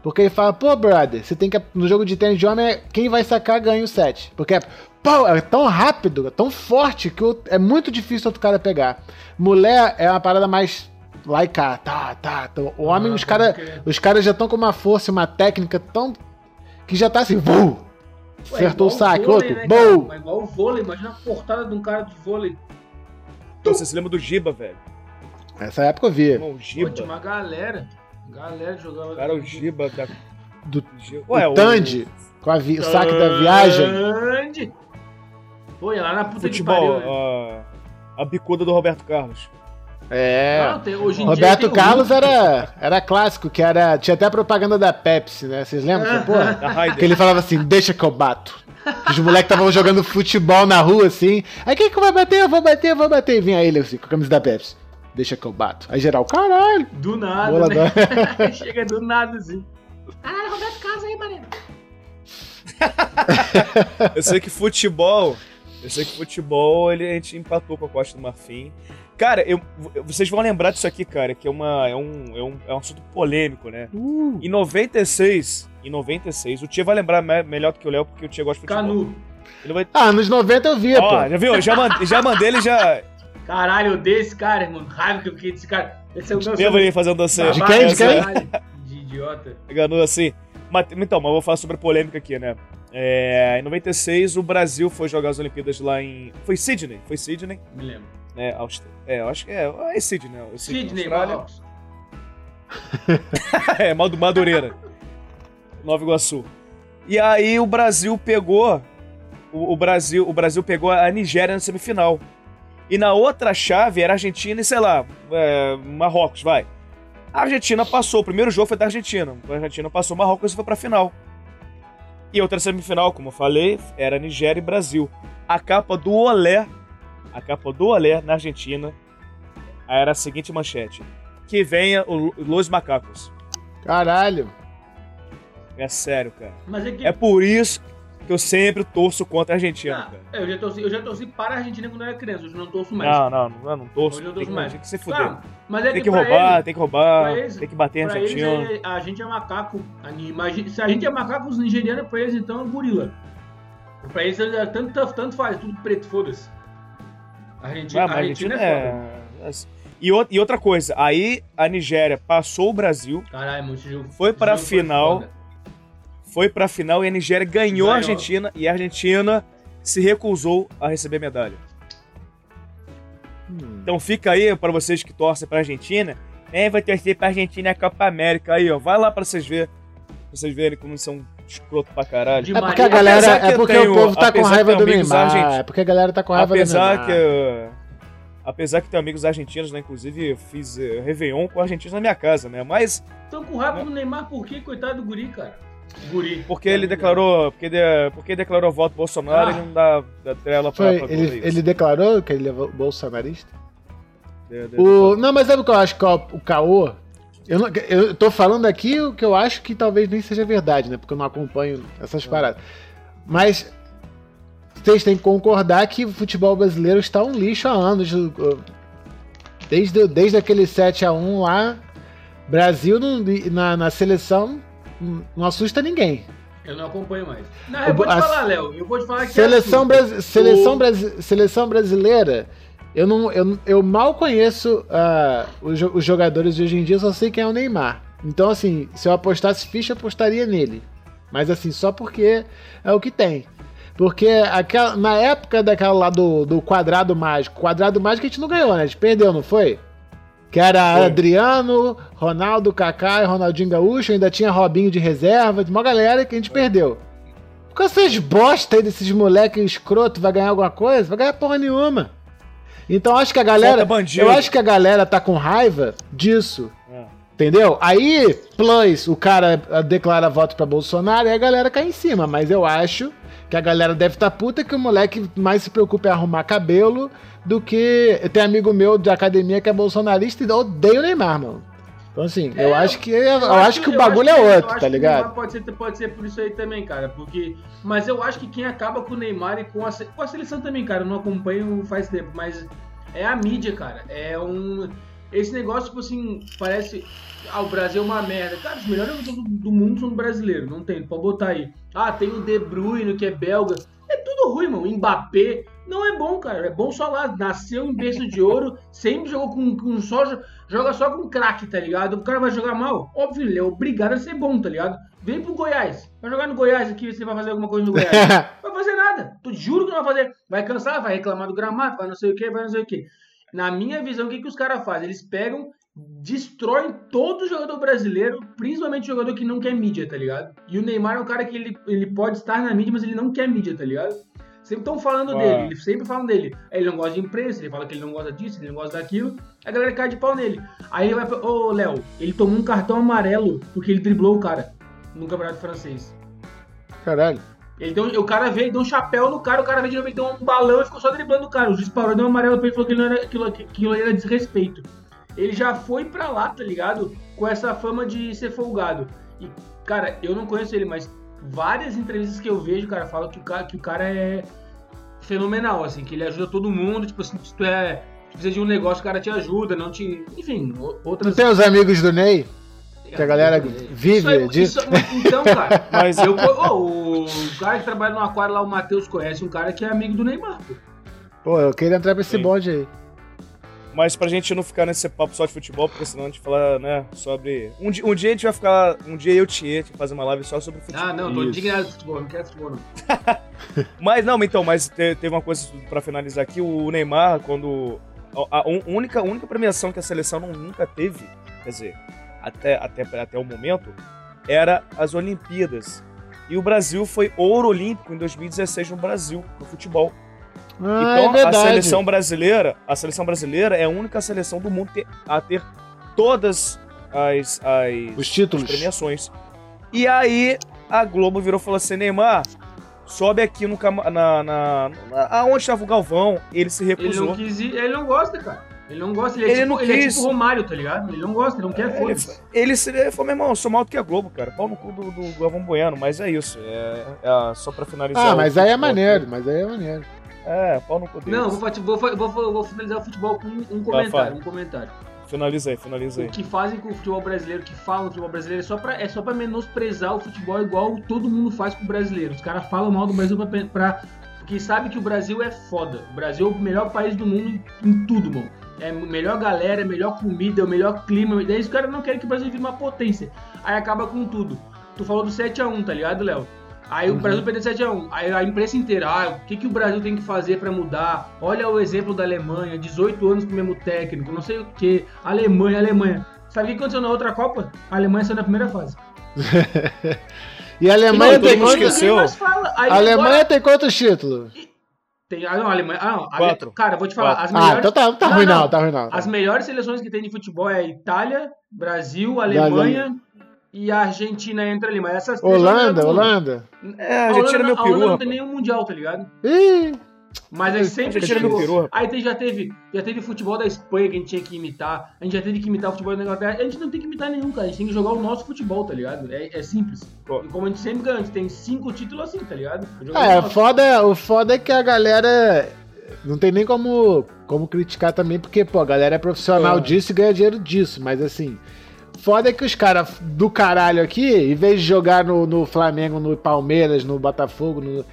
Porque ele fala, pô, brother, você tem que. No jogo de tênis de homem, é quem vai sacar ganha o set. Porque é, pô, é tão rápido, é tão forte que é muito difícil outro cara pegar. Mulher é uma parada mais. Lá e cá, tá, tá. tá. O homem, Ah, os caras os caras já estão com uma força, uma técnica tão. que já tá assim, vum! Ué, Acertou o saque, vôlei, outro, né, cara? bum! Mas igual o vôlei, imagina a portada de um cara de vôlei. Pô, você se lembra do Giba, velho? Essa época eu vi. O Pô, Giba. tinha uma galera. Galera jogava. Cara, o Giba da. Do Giba- o Tandy, com a vi- o saque da viagem. Grande. Pô, ia lá na puta Futebol, que pariu. a, a bicuda do Roberto Carlos. É. Não, tem- hoje em Roberto o Carlos era, era clássico, que era. Tinha até propaganda da Pepsi, né? Vocês lembram dessa *laughs* porra? Que ele falava assim, deixa que eu bato. Os moleques estavam jogando futebol na rua, assim. Aí quem que vai bater? Eu vou bater, eu vou bater. E vinha ele assim, com a camisa da Pepsi. Deixa que eu bato. Aí geral, caralho. Do nada, Bola né? da- *laughs* Chega do nada, assim. Caralho, Roberto Carlos aí, mané. *laughs* Eu sei que futebol. Eu sei que futebol ele, a gente empatou com a Costa do Marfim. Cara, eu, vocês vão lembrar disso aqui, cara, que é, uma, é, um, é, um, é um assunto polêmico, né? Uh, Em 96, em 96, o Tia vai lembrar me- melhor do que o Léo, porque o Tia gosta de futebol. Canu. Ele vai. Ah, nos 90 eu via, Ó, pô. já viu? Já, mand- já mandei ele já. Caralho, eu odeio esse cara, irmão. Raiva que eu fiquei desse cara. Esse é o ele fazendo dança. De quem? De quem? De idiota. Enganou assim. Mas, então, mas eu vou falar sobre a polêmica aqui, né? É, em 96, o Brasil foi jogar as Olimpíadas lá em. Foi Sydney? Foi Sydney, Me lembro. Né? Aust... É, eu acho que é. É Sydney, né? Sidney, Austrália. Marrocos. *laughs* é, Mal do Madureira. Nova Iguaçu. E aí o Brasil pegou. O, o Brasil, o Brasil pegou a Nigéria na semifinal. E na outra chave era Argentina e, sei lá, é, Marrocos, vai. A Argentina passou. O primeiro jogo foi da Argentina. A Argentina passou Marrocos e foi pra final. E outra semifinal, como eu falei, era Nigéria e Brasil. A capa do Olé, a capa do Olé na Argentina, era a seguinte manchete. Que venha o Los Macacos. Caralho. É sério, cara. Mas é que. É por isso que eu sempre torço contra a Argentina, Ah, cara. eu, já torci, eu já torci para a Argentina quando eu era criança, hoje eu não torço mais. Não, não, não, eu não torço. Hoje eu Tem torço que, mais. tem que se fuder. Tá, mas é tem que pra roubar, ele- tem que roubar, eles- tem que bater eles, argentino. é- a gente é macaco. Imagina- Se a gente é macaco, os nigerianos, pra eles, então, é gorila. Pra eles, é tanto, tanto faz, tudo preto, foda-se. A Argentina, Ah, a Argentina, Argentina é é... E, o- e outra coisa, aí a Nigéria passou o Brasil, Caralho, muito jogo. Foi pra jogo final. foi pra final e a Nigéria ganhou, a Ganhou. Argentina e a Argentina se recusou a receber medalha. Hum. Então fica aí pra vocês que torcem pra Argentina. É, vai torcer pra Argentina a Copa América. Aí, ó. Vai lá pra vocês verem. Pra vocês verem como são escroto pra caralho. É porque a galera. Apesar É eu porque tenho- o povo tá com apesar raiva eu do Neymar. argentinos- É porque a galera tá com raiva do Apesar Neymar. que. uh, Apesar que tenho amigos argentinos, né? Inclusive, eu fiz uh, Réveillon com argentinos na minha casa, né? Mas Tão com raiva do Neymar por quê? Coitado do guri, cara. Guri. porque ele declarou. Porque, de- porque declarou voto Bolsonaro, Ah. ele não dá, dá trela pra, Foi, pra ele, isso. ele declarou que ele é bolsonarista? De- de- O, não, mas sabe o que eu acho que é o, o caô? Eu, não- eu tô falando aqui o que eu acho que talvez nem seja verdade, né? Porque eu não acompanho essas paradas. Mas vocês têm que concordar que o futebol brasileiro está um lixo há anos. Desde, desde aquele 7x1 lá, Brasil não- na, na seleção não assusta ninguém. Eu não acompanho mais. Não, eu vou te falar, Léo. Eu vou te falar que. Seleção, é brasi- seleção, O- brasi- seleção brasileira, eu, não, eu, eu mal conheço ah, os, os jogadores de hoje em dia, só sei quem é o Neymar. Então, assim, se eu apostasse ficha, apostaria nele. Mas, assim, só porque é o que tem. Porque aquela, na época daquela lá do, do quadrado mágico, quadrado mágico a gente não ganhou, né? A gente perdeu, não foi? Que era Foi. Adriano, Ronaldo, Kaká e Ronaldinho Gaúcho, ainda tinha Robinho de reserva, de uma galera que a gente perdeu. Com essas bosta aí desses moleque escroto, vai ganhar alguma coisa? Vai ganhar porra nenhuma. Então acho que a galera. Eu acho que a galera tá com raiva disso. É. Entendeu? Aí, plus, o cara ah, declara voto pra Bolsonaro e a galera cai em cima. Mas eu acho que a galera deve estar tá puta que o moleque mais se preocupa em arrumar cabelo do que. Tem amigo meu de academia que é bolsonarista e odeia o Neymar, mano. Então, assim, eu É, acho que, eu acho que o bagulho que- é eu outro, tá que ligado? Pode ser, pode ser por isso aí também, cara. Porque, mas eu acho que quem acaba com o Neymar e com a, com a seleção também, cara, eu não acompanho faz tempo, mas é a mídia, cara. É um. Esse negócio, tipo assim, parece. Ah, o Brasil é uma merda. Cara, os melhores jogadores do, do mundo são brasileiros, não tem, pode botar aí. Ah, tem o De Bruyne, que é belga. É tudo ruim, mano. Mbappé não é bom, cara. É bom só lá. Nasceu em berço de ouro, *laughs* sempre jogou com, com só. Joga só com craque, tá ligado? O cara vai jogar mal? Óbvio, ele é obrigado a ser bom, tá ligado? Vem pro Goiás. Vai jogar no Goiás aqui, você vai fazer alguma coisa no Goiás. *laughs* Vai fazer nada. Tu juro que não vai fazer. Vai cansar, vai reclamar do gramado, vai não sei o que, vai não sei o que. Na minha visão, o que, que os caras fazem? Eles pegam, destroem todo jogador brasileiro, principalmente jogador que não quer mídia, tá ligado? E o Neymar é um cara que ele, ele pode estar na mídia, mas ele não quer mídia, tá ligado? Sempre estão falando Ah. dele, eles sempre falam dele. Aí ele não gosta de imprensa, ele fala que ele não gosta disso, ele não gosta daquilo. A galera cai de pau nele. Aí ele vai pra. Ô, Léo, ele tomou um cartão amarelo porque ele driblou o cara no campeonato francês. Caralho. Ele deu, o cara veio, deu um chapéu no cara, o cara veio de novo, ele deu um balão e ficou só driblando o cara. O juiz parou, deu um amarelo pra ele e falou que ele não era, aquilo, aquilo era desrespeito. Ele já foi pra lá, tá ligado? Com essa fama de ser folgado. E, cara, eu não conheço ele, mas várias entrevistas que eu vejo, cara, falam que o cara, que o cara é fenomenal, assim, que ele ajuda todo mundo, tipo assim, se tu é. Se precisa de um negócio, o cara te ajuda, não te. Enfim, o- Não outras. tem os amigos do Ney? Que a galera vive Isso aí- disso? isso- então, cara, *laughs* Mas eu, ô, o cara que trabalha no aquário lá, o Matheus, conhece um cara que é amigo do Neymar. pô. Pô, eu queria entrar pra esse Sim. bonde aí. Mas pra gente não ficar nesse papo só de futebol, porque senão a gente fala, né, sobre. Um dia, um dia a gente vai ficar. Um dia eu te ia fazer uma live só sobre futebol. Ah, não, tô Isso. indignado com futebol, não quero futebol, não. *laughs* Mas não, então, mas te- teve uma coisa pra finalizar aqui. O Neymar, quando. A, única, a única premiação que a seleção não- nunca teve, quer dizer, até, até, até o momento, era as Olimpíadas. E o Brasil foi ouro olímpico em 2016 no Brasil, no futebol. Ah, então é verdade. a seleção brasileira, a seleção brasileira é a única seleção do mundo ter- a ter todas as, as, Os as títulos. premiações. E aí a Globo virou e falou assim: Neymar, sobe aqui no na, na, na- aonde estava o Galvão. Ele se Ele recusou. não quis ir, ele não gosta, cara. Ele não gosta, ele é, Ele tipo, não ele é tipo Romário, tá ligado? Ele não gosta, ele não quer, ele, foda-se. ele, se- ele falou, meu irmão, eu sou maior do que a Globo, cara. Pau no cu do, do Galvão Bueno, mas é isso. É, é só pra finalizar. Ah, mas aí é maneiro, aqui. mas aí é maneiro. É, pau no cu deles. Não, vou, vou, vou, vou, finalizar o futebol com um, um comentário, um comentário. Finaliza aí, finaliza aí. O que fazem com o futebol brasileiro, que falam do futebol brasileiro, é só pra, é só pra menosprezar o futebol igual todo mundo faz com o brasileiro. Os caras falam mal do Brasil pra, pra- porque sabe que o Brasil é foda. O Brasil é o melhor país do mundo em, em tudo, mano. é melhor galera, é melhor comida, é o melhor clima. Daí os caras não querem que o Brasil vire uma potência. Aí acaba com tudo. Tu falou do 7x1, tá ligado, Léo? Aí o Brasil perdeu 7x1. Aí a imprensa inteira, ah, o que, que o Brasil tem que fazer pra mudar? Olha o exemplo da Alemanha, 18 anos com o mesmo técnico, não sei o que. Alemanha, Alemanha. Sabe o que aconteceu na outra Copa? A Alemanha saiu na primeira fase. *laughs* E a Alemanha Não, tem quantos? A Alemanha agora tem quantos títulos? Tem, ah, não, a Alemanha. Ah, não, a- Quatro. Cara, vou te falar. Quatro. As Ah, melhores, então tá, tá Não, ruim não, não. tá ruim não. As melhores seleções que tem de futebol é a Itália, Brasil, Alemanha e a Argentina entra ali. Mas essas três Holanda, Holanda. É, a Argentina é Holanda, meu a Holanda não tem nenhum mundial, tá ligado? Ih, Mas aí sempre é meu peru. Aí tem- já teve, já teve futebol da Espanha que a gente tinha que imitar. A gente já teve que imitar o futebol da Inglaterra. A gente não tem que imitar nenhum, cara. A gente tem que jogar o nosso futebol, tá ligado? É, é simples. E como a gente sempre ganha, a gente tem cinco títulos assim, tá ligado? Jogar É, o foda, o foda é que a galera. Não tem nem como, como criticar também, porque, pô, a galera é profissional É. disso e ganha dinheiro disso. Mas assim, foda é que os caras do caralho aqui, em vez de jogar no, no Flamengo, no Palmeiras, no Botafogo, no-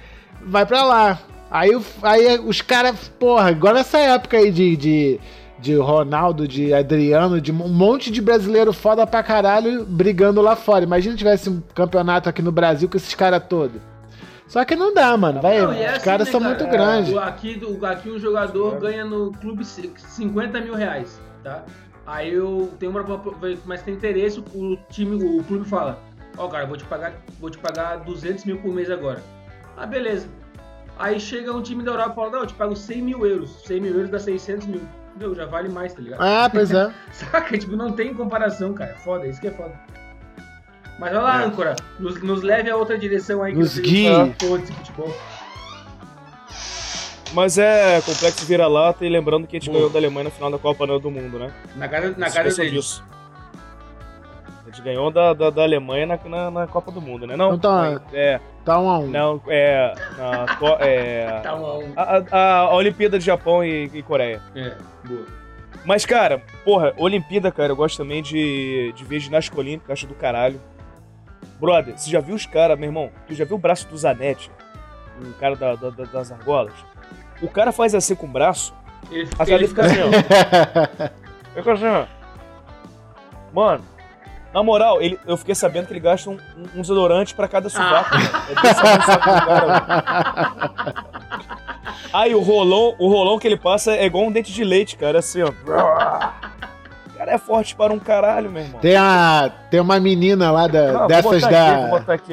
vai pra lá. Aí, o- aí os caras, porra, igual nessa época aí de, de, de Ronaldo, de Adriano, de um monte de brasileiro foda pra caralho brigando lá fora. Imagina se tivesse um campeonato aqui no Brasil com esses caras todos. Só que não dá, mano. Vai, Não, é os assim, caras né, são cara? muito grandes. O- Aqui, aqui o jogador ganha no clube c- 50 mil reais, tá? Aí eu tenho uma mas tem interesse, o time, o clube fala, ó cara, vou te pagar, vou te pagar 200 mil por mês agora. Ah, beleza. Aí chega um time da Europa e fala, não, eu te pago 100 mil euros. 100 mil euros dá 600 mil. Meu, já vale mais, tá ligado? Ah, pois é. *laughs* Saca? Tipo, não tem comparação, cara. Foda, isso que é foda. Mas olha lá, É. âncora, nos, nos leve a outra direção aí que Nos guie. fala, porra desse futebol. Mas é complexo vira-lata e lembrando que a gente Boa. ganhou da Alemanha no final da Copa do Mundo, né? Na casa, na esqueçam deles. disso. A gente ganhou da, da, da Alemanha na, na, na Copa do Mundo, né? Não, Então tá- é, Tá um a um. não, é, na, é *laughs* Tá um a um. a, a, a Olimpíada de Japão e, e Coreia. É, boa. Mas, cara, porra, Olimpíada, cara, eu gosto também de, de ver ginástica olímpica, acho do caralho. Brother, você já viu os caras, meu irmão? Tu já viu o braço do Zanetti? O cara da, da- da- das argolas? O cara faz assim com o braço, Ele, a ele ele fica assim, ó. *laughs* Fica assim, ó. Mano, na moral, ele, eu fiquei sabendo que ele gasta um, um- um desodorante pra cada sovaco. Ah. É. Aí o rolão, o rolão que ele passa é igual um dente de leite, cara, assim, ó. O cara é forte para um caralho, meu irmão. Tem, a, tem uma menina lá da, Não, vou dessas botar da. Aqui, vou botar aqui.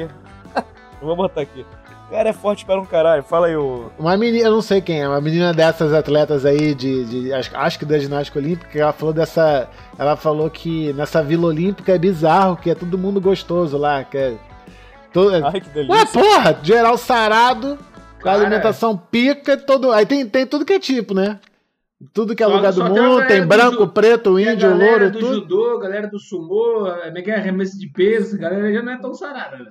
Eu vou botar aqui. O cara é forte para um caralho. Fala aí, o. Uma menina, eu não sei quem é, uma menina dessas atletas aí de, de acho, acho que da ginástica olímpica, ela falou dessa, ela falou que nessa Vila Olímpica é bizarro, que é todo mundo gostoso lá, que é, to- é- Ai, que Ué, delícia. porra, geral sarado, com a Cara, alimentação pica, todo, aí tem, tem tudo que é tipo, né? Tudo que é Só- lugar do mundo, tem do branco, ju- preto, Tem a índio, galera louro, do tudo. judô, a galera do sumô, mega arremesso de peso, a galera já não é tão sarada. né?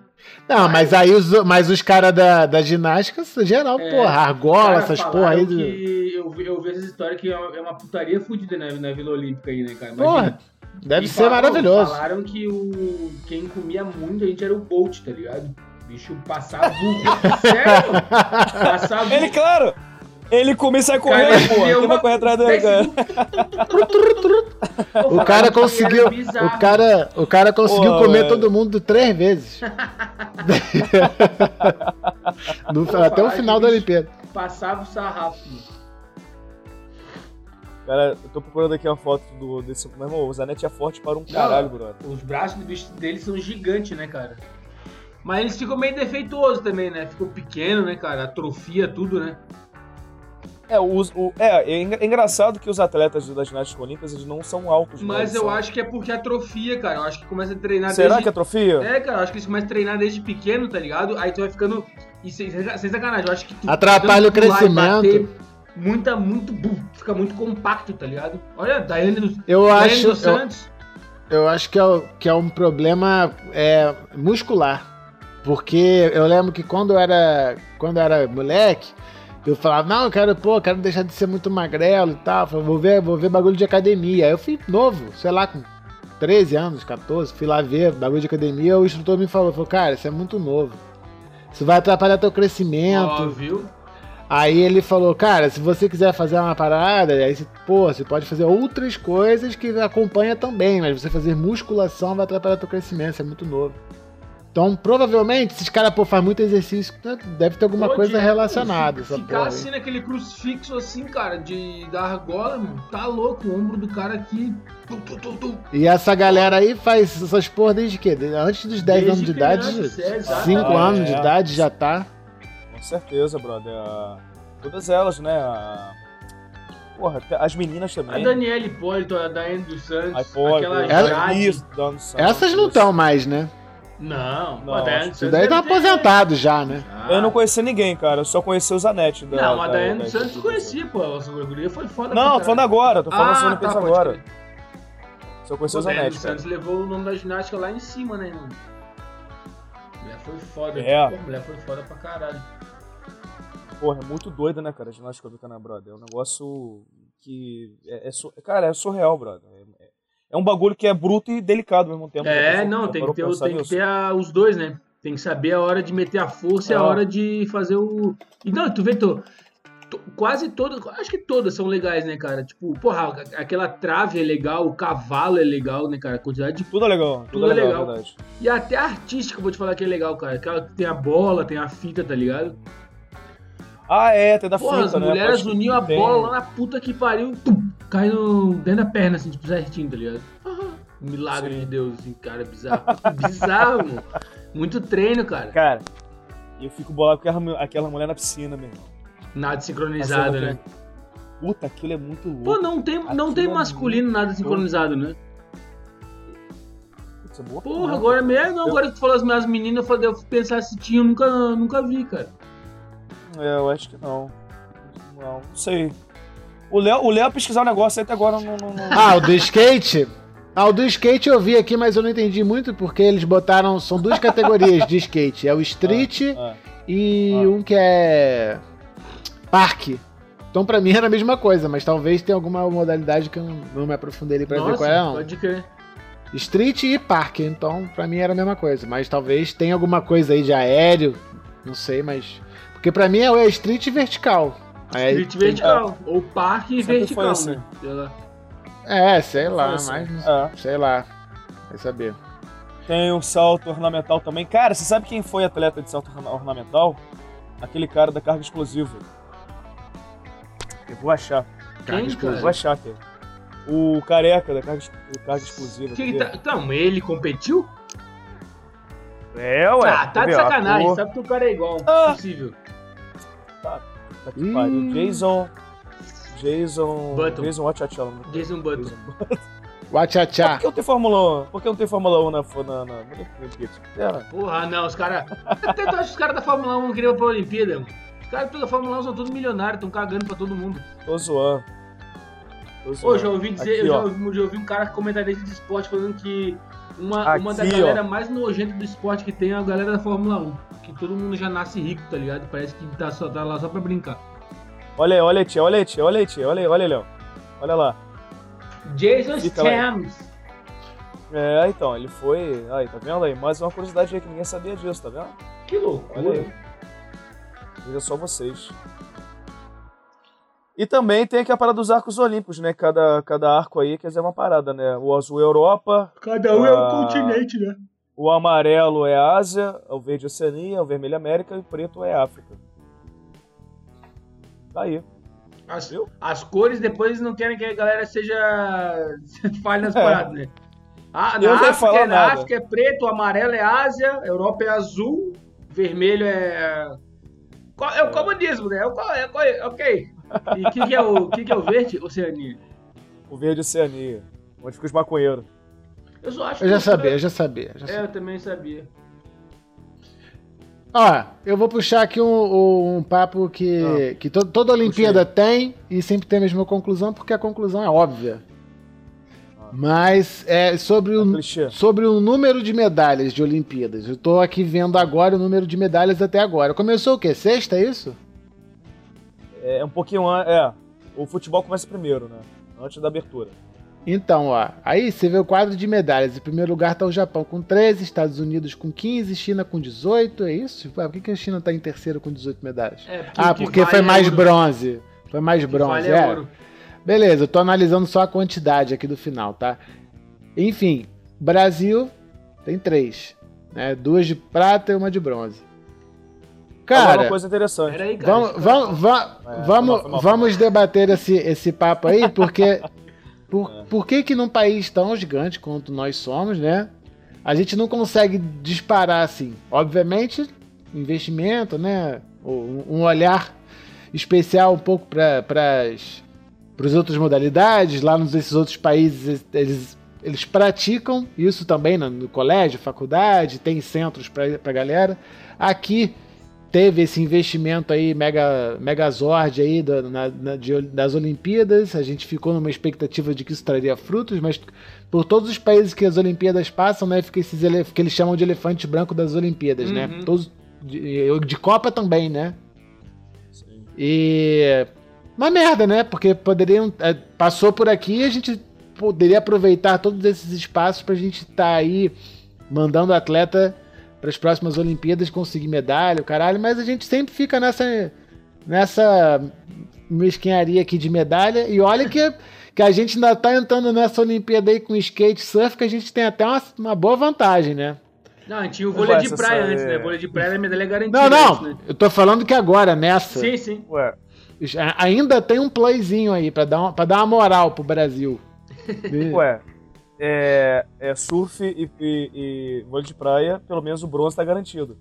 Não, mas aí os, mas os caras da, da ginástica, geral, É, porra, argola, essas porra aí. do- que eu, vi- eu vi essa história que é uma, é uma putaria fudida na, na Vila Olímpica aí, né, cara? Imagina. Porra, deve E ser falaram- maravilhoso. Falaram que o, quem comia muito a gente era o Bolt, tá ligado? O bicho passava burro. *laughs* Sério? Passava Ele, claro! Ele começa a Cara, correr, pô. deu Quem uma- vai correr atrás dele, cara? *laughs* O cara conseguiu. O cara, o cara conseguiu Pô, comer velho. todo mundo três vezes. *laughs* No- Pô, até o final da. Olimpíada. Passava o sarrafo. Cara, eu tô procurando aqui uma foto do, desse. Meu irmão, o Zanetti é forte para um caralho, brother. Os braços do bicho deles são gigantes, né, cara? Mas eles ficam meio defeituosos também, né? Ficou pequeno, né, cara? Atrofia tudo, né? É, os- o, é, é é engraçado que os atletas das ginásticas olímpicas eles não são altos. Mas eu são- acho que é porque atrofia, cara. Eu acho que começa a treinar Será desde... que atrofia? É, cara, eu acho que eles começam a treinar desde pequeno, tá ligado? Aí tu vai ficando. E sem, sem sacanagem, eu acho que tu. Atrapalha o crescimento. Muita, muito. bum, Fica muito compacto, tá ligado? Olha, Daiane dos, Eu Daiane acho, dos eu, Santos. eu acho que é, o- que é um problema é, muscular. Porque eu lembro que quando eu era, quando eu era moleque, eu falava, não, eu quero, pô, eu quero deixar de ser muito magrelo e tal. Eu falei, vou ver, vou ver bagulho de academia. Aí eu fui novo, sei lá, com 13 anos, 14, fui lá ver bagulho de academia, o instrutor me falou, falou, cara, isso é muito novo. Isso vai atrapalhar teu crescimento. Viu? Aí ele falou, cara, se você quiser fazer uma parada, aí você, pô, você pode fazer outras coisas que acompanha também, mas você fazer musculação vai atrapalhar teu crescimento, você é muito novo. Então, provavelmente, esses caras, pô, faz muito exercício, né, deve ter alguma Pô, coisa de- relacionada. Ficar porra aí. assim naquele crucifixo assim, cara, de da argola, mano, tá louco. O ombro do cara aqui. Tu, tu, tu, tu. E essa galera aí faz essas porra desde quê? De- Antes dos 10 Desde anos de idade, criança, é, exato. 5 Ah, anos é. de idade já tá. Com certeza, brother. A- Todas elas, né? A- Porra, as meninas A também. Daniela Hipólito, a Daiane dos Santos, A Hipólito, aquela Ela- Jade. Isso, Santos, Essas não estão mais, né? Não, Não, a Daiane Santos. daí tá deve ter- aposentado já, né? Ah. Eu não conhecia ninguém, cara. Eu só conhecia o Zanetti. Da, Não, a da- Daiane da- dos Santos conhecia, pô. A sua guria foi foda pra Não, tô falando agora. Tô falando Ah, sobre tá, agora. crer. Só conhecia o Zanetti, dos cara. Santos levou o nome da ginástica lá em cima, né, irmão? Mulher foi foda. É. Pô, mulher foi foda pra caralho. Porra, é muito doida, né, cara? A ginástica olímpica, brother? É um negócio que. É, é su- Cara, é surreal, brother. É, é um bagulho que é bruto e delicado ao mesmo tempo. né? É, não, tem que ter, tem que ter a- os dois, né? Tem que saber a hora de meter a força e a É. hora de fazer o. E não, tu vê, tu, tu- quase todas, acho que todas são legais, né, cara? Tipo, porra, aquela trave é legal, o cavalo é legal, né, cara? A quantidade de. Tudo é legal. Tudo, Tudo é é legal, legal. E até a artística, vou te falar que é legal, cara. Aquela que tem a bola, tem a fita, tá ligado? Ah, é, tem da Porra, fita, as né? mulheres Pode- uniam a bola lá na puta que pariu, tum, cai no, dentro da perna, assim, tipo, certinho, tá ligado? Um milagre Sim. de Deus, assim, cara, bizarro. *laughs* bizarro, mano. Muito treino, cara. Cara, eu fico bolado com aquela, aquela mulher na piscina, meu irmão. Nada sincronizado, né? Puta, aquilo é muito louco. Pô, não tem, não tem é masculino nada sincronizado, né? Putz, é boa Porra, agora mesmo, agora que tu falou as minhas meninas, eu falei, eu pensar se tinha, eu nunca, nunca vi, cara. É, eu acho que não. Não, não sei. O Léo, o Léo pesquisar o negócio aí até agora não. não, não- Ah, o do skate? Ah, o do skate eu vi aqui, mas eu não entendi muito porque eles botaram. São duas categorias de skate. É o street Ah, e Ah. um que é. Parque. Então pra mim era a mesma coisa, mas talvez tenha alguma modalidade que eu não, me aprofundei ali pra ver Nossa, qual é, não. pode crer. Street e parque, então pra mim era a mesma coisa. Mas talvez tenha alguma coisa aí de aéreo, não sei, mas. Porque pra mim é o street vertical. Aí Street tem- vertical, ou parque Sempre vertical, assim. né? Sei lá. É, sei lá, assim. mas. é. Sei lá. Vai saber. Tem o salto ornamental também. Cara, você sabe quem foi atleta de salto orna- ornamental? Aquele cara da carga explosiva. Eu vou achar. Quem, Eu vou cara? achar, cara. O careca da carga, carga explosiva. Que tá... Então, ele competiu? É, ué. ah, tá de sacanagem, sabe que o cara é igual. Ah. Possível. Tá que pariu. Jason. Jason. Button. Jason Watchachala. Jason Button. Por Wachachá. que não tem Fórmula 1? Por que não tem Fórmula 1 na. na, na, na Olimpíada? É, Porra, não, os caras. Até tu acha que os caras da Fórmula 1 queriam pra Olimpíada, mano. Os caras da Fórmula 1 são todos milionários, estão cagando pra todo mundo. tô zoando. Tô Pô, zoando. já ouvi dizer, Aqui, eu já ouvi, já ouvi um cara comentarista de esporte falando que uma, uma da Aqui, galera ó. mais nojenta do esporte que tem é a galera da Fórmula 1. Que todo mundo já nasce rico, tá ligado? Parece que tá, só, tá lá só pra brincar. Olha aí, olha aí, olha aí, olha aí, olha aí, olha aí, Léo. Olha lá. Jason. Stams. É, então, ele foi. Aí, tá vendo aí? Mais uma curiosidade aí que ninguém sabia disso, tá vendo? Que loucura. Olha aí. Veja só vocês. E também tem aqui a parada dos arcos olímpicos, né? Cada, cada arco aí quer dizer uma parada, né? O azul é Europa, Cada um é um Ah. continente, né? o amarelo é Ásia, o verde é Oceania, o vermelho é América e o preto é África. Tá aí. As, Viu? as cores depois não querem que a galera seja. *laughs* fale nas paradas, né? Ah, Eu na África, falar na nada. África é preto, o amarelo é Ásia, Europa é azul, vermelho é. É o comunismo, né? É o, é, é, ok. E o que, que é o que, que é o verde? Oceania. O verde é Oceania, onde fica os maconheiros. Eu só acho Eu já que- sabia, eu já sabia. já É, sabia. eu também sabia. Ó, eu vou puxar aqui um, um papo que, que to- toda Olimpíada tem e sempre tem a mesma conclusão, porque a conclusão é óbvia. Ah. Mas é sobre o, Clichê. sobre o número de medalhas de Olimpíadas. Eu tô aqui vendo agora o número de medalhas até agora. Começou o quê? Sexta, é isso? É um pouquinho antes. É, o futebol começa primeiro, né? Antes da abertura. Então, ó, aí você vê o quadro de medalhas. Em primeiro lugar está o Japão com 13, Estados Unidos com 15, China com 18, é isso? Ué, por que, que a China está em terceiro com 18 medalhas? É, porque ah, porque vale foi é mais ouro. bronze. Foi mais bronze, vale é. é ouro. Beleza, eu tô analisando só a quantidade aqui do final, tá? Enfim, Brasil tem três, né? Duas de prata e uma de bronze. Agora, Cara, uma coisa interessante. Aí, cara. vamos, falar. vamos, vamos, É, vamos, mal, mal, vamos debater esse, esse papo aí, porque *laughs* por, É. por que que num país tão gigante quanto nós somos, né? A gente não consegue disparar assim. Obviamente, investimento, né? Um olhar especial um pouco para as outras modalidades. Lá nos esses outros países, eles, eles praticam isso também no, no colégio, faculdade, tem centros para a galera. Aqui teve esse investimento aí, mega, megazord aí da- na- na- de- das Olimpíadas. A gente ficou numa expectativa de que isso traria frutos, mas por todos os países que as Olimpíadas passam, né, fica esses que eles chamam de elefante branco das Olimpíadas, né? Uhum. Todos de, de Copa também, né? Sim. E uma merda, né? Porque poderiam é, passou por aqui, a gente poderia aproveitar todos esses espaços pra gente estar aí mandando atleta para as próximas Olimpíadas conseguir medalha, o caralho, mas a gente sempre fica nessa nessa mesquinharia aqui de medalha e olha que que a gente ainda tá entrando nessa Olimpíada aí com skate e surf, que a gente tem até uma, uma boa vantagem, né? Não, tinha o Não vôlei vai de praia só- antes, né? é. Vôlei de praia era medalha garantida. Não, não, antes, né? eu tô falando que agora, nessa, Sim, sim. Ué, ainda tem um playzinho aí pra dar, pra dar uma moral pro Brasil. ué. É, é surf e, e, e vôlei de praia, pelo menos o bronze tá garantido.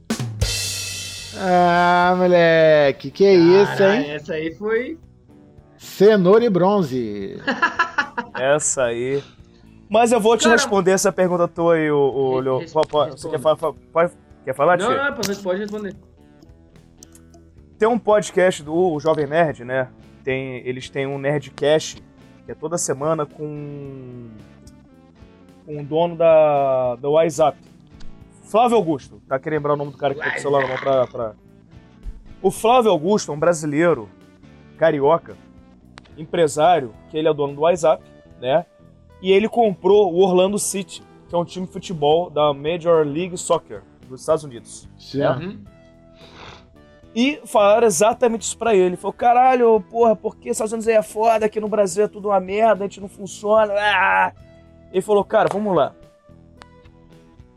Ah, moleque, que isso, Caralho, hein? Essa aí foi. Cenoura e bronze. *laughs* Essa aí. Mas eu vou te Cara- responder essa pergunta tua aí, o, o Você quer falar? fa- Pode, quer falar, Não, não, pode- pode responder. Tem um podcast do o Jovem Nerd, né? Tem, eles têm um Nerdcast, que é toda semana com, com o dono da, da WhatsApp. Flávio Augusto. Tá querendo lembrar o nome do cara que tá com o celular na mão pra, pra... O Flávio Augusto é um brasileiro, carioca, empresário, que ele é dono do WhatsApp, né? E ele comprou o Orlando City, que é um time de futebol da Major League Soccer dos Estados Unidos. Certo. Uhum. E falaram exatamente isso pra ele. Falou, caralho, porra, por que Estados Unidos aí é foda, aqui no Brasil é tudo uma merda, a gente não funciona. Ah! Ele falou, cara, vamos lá.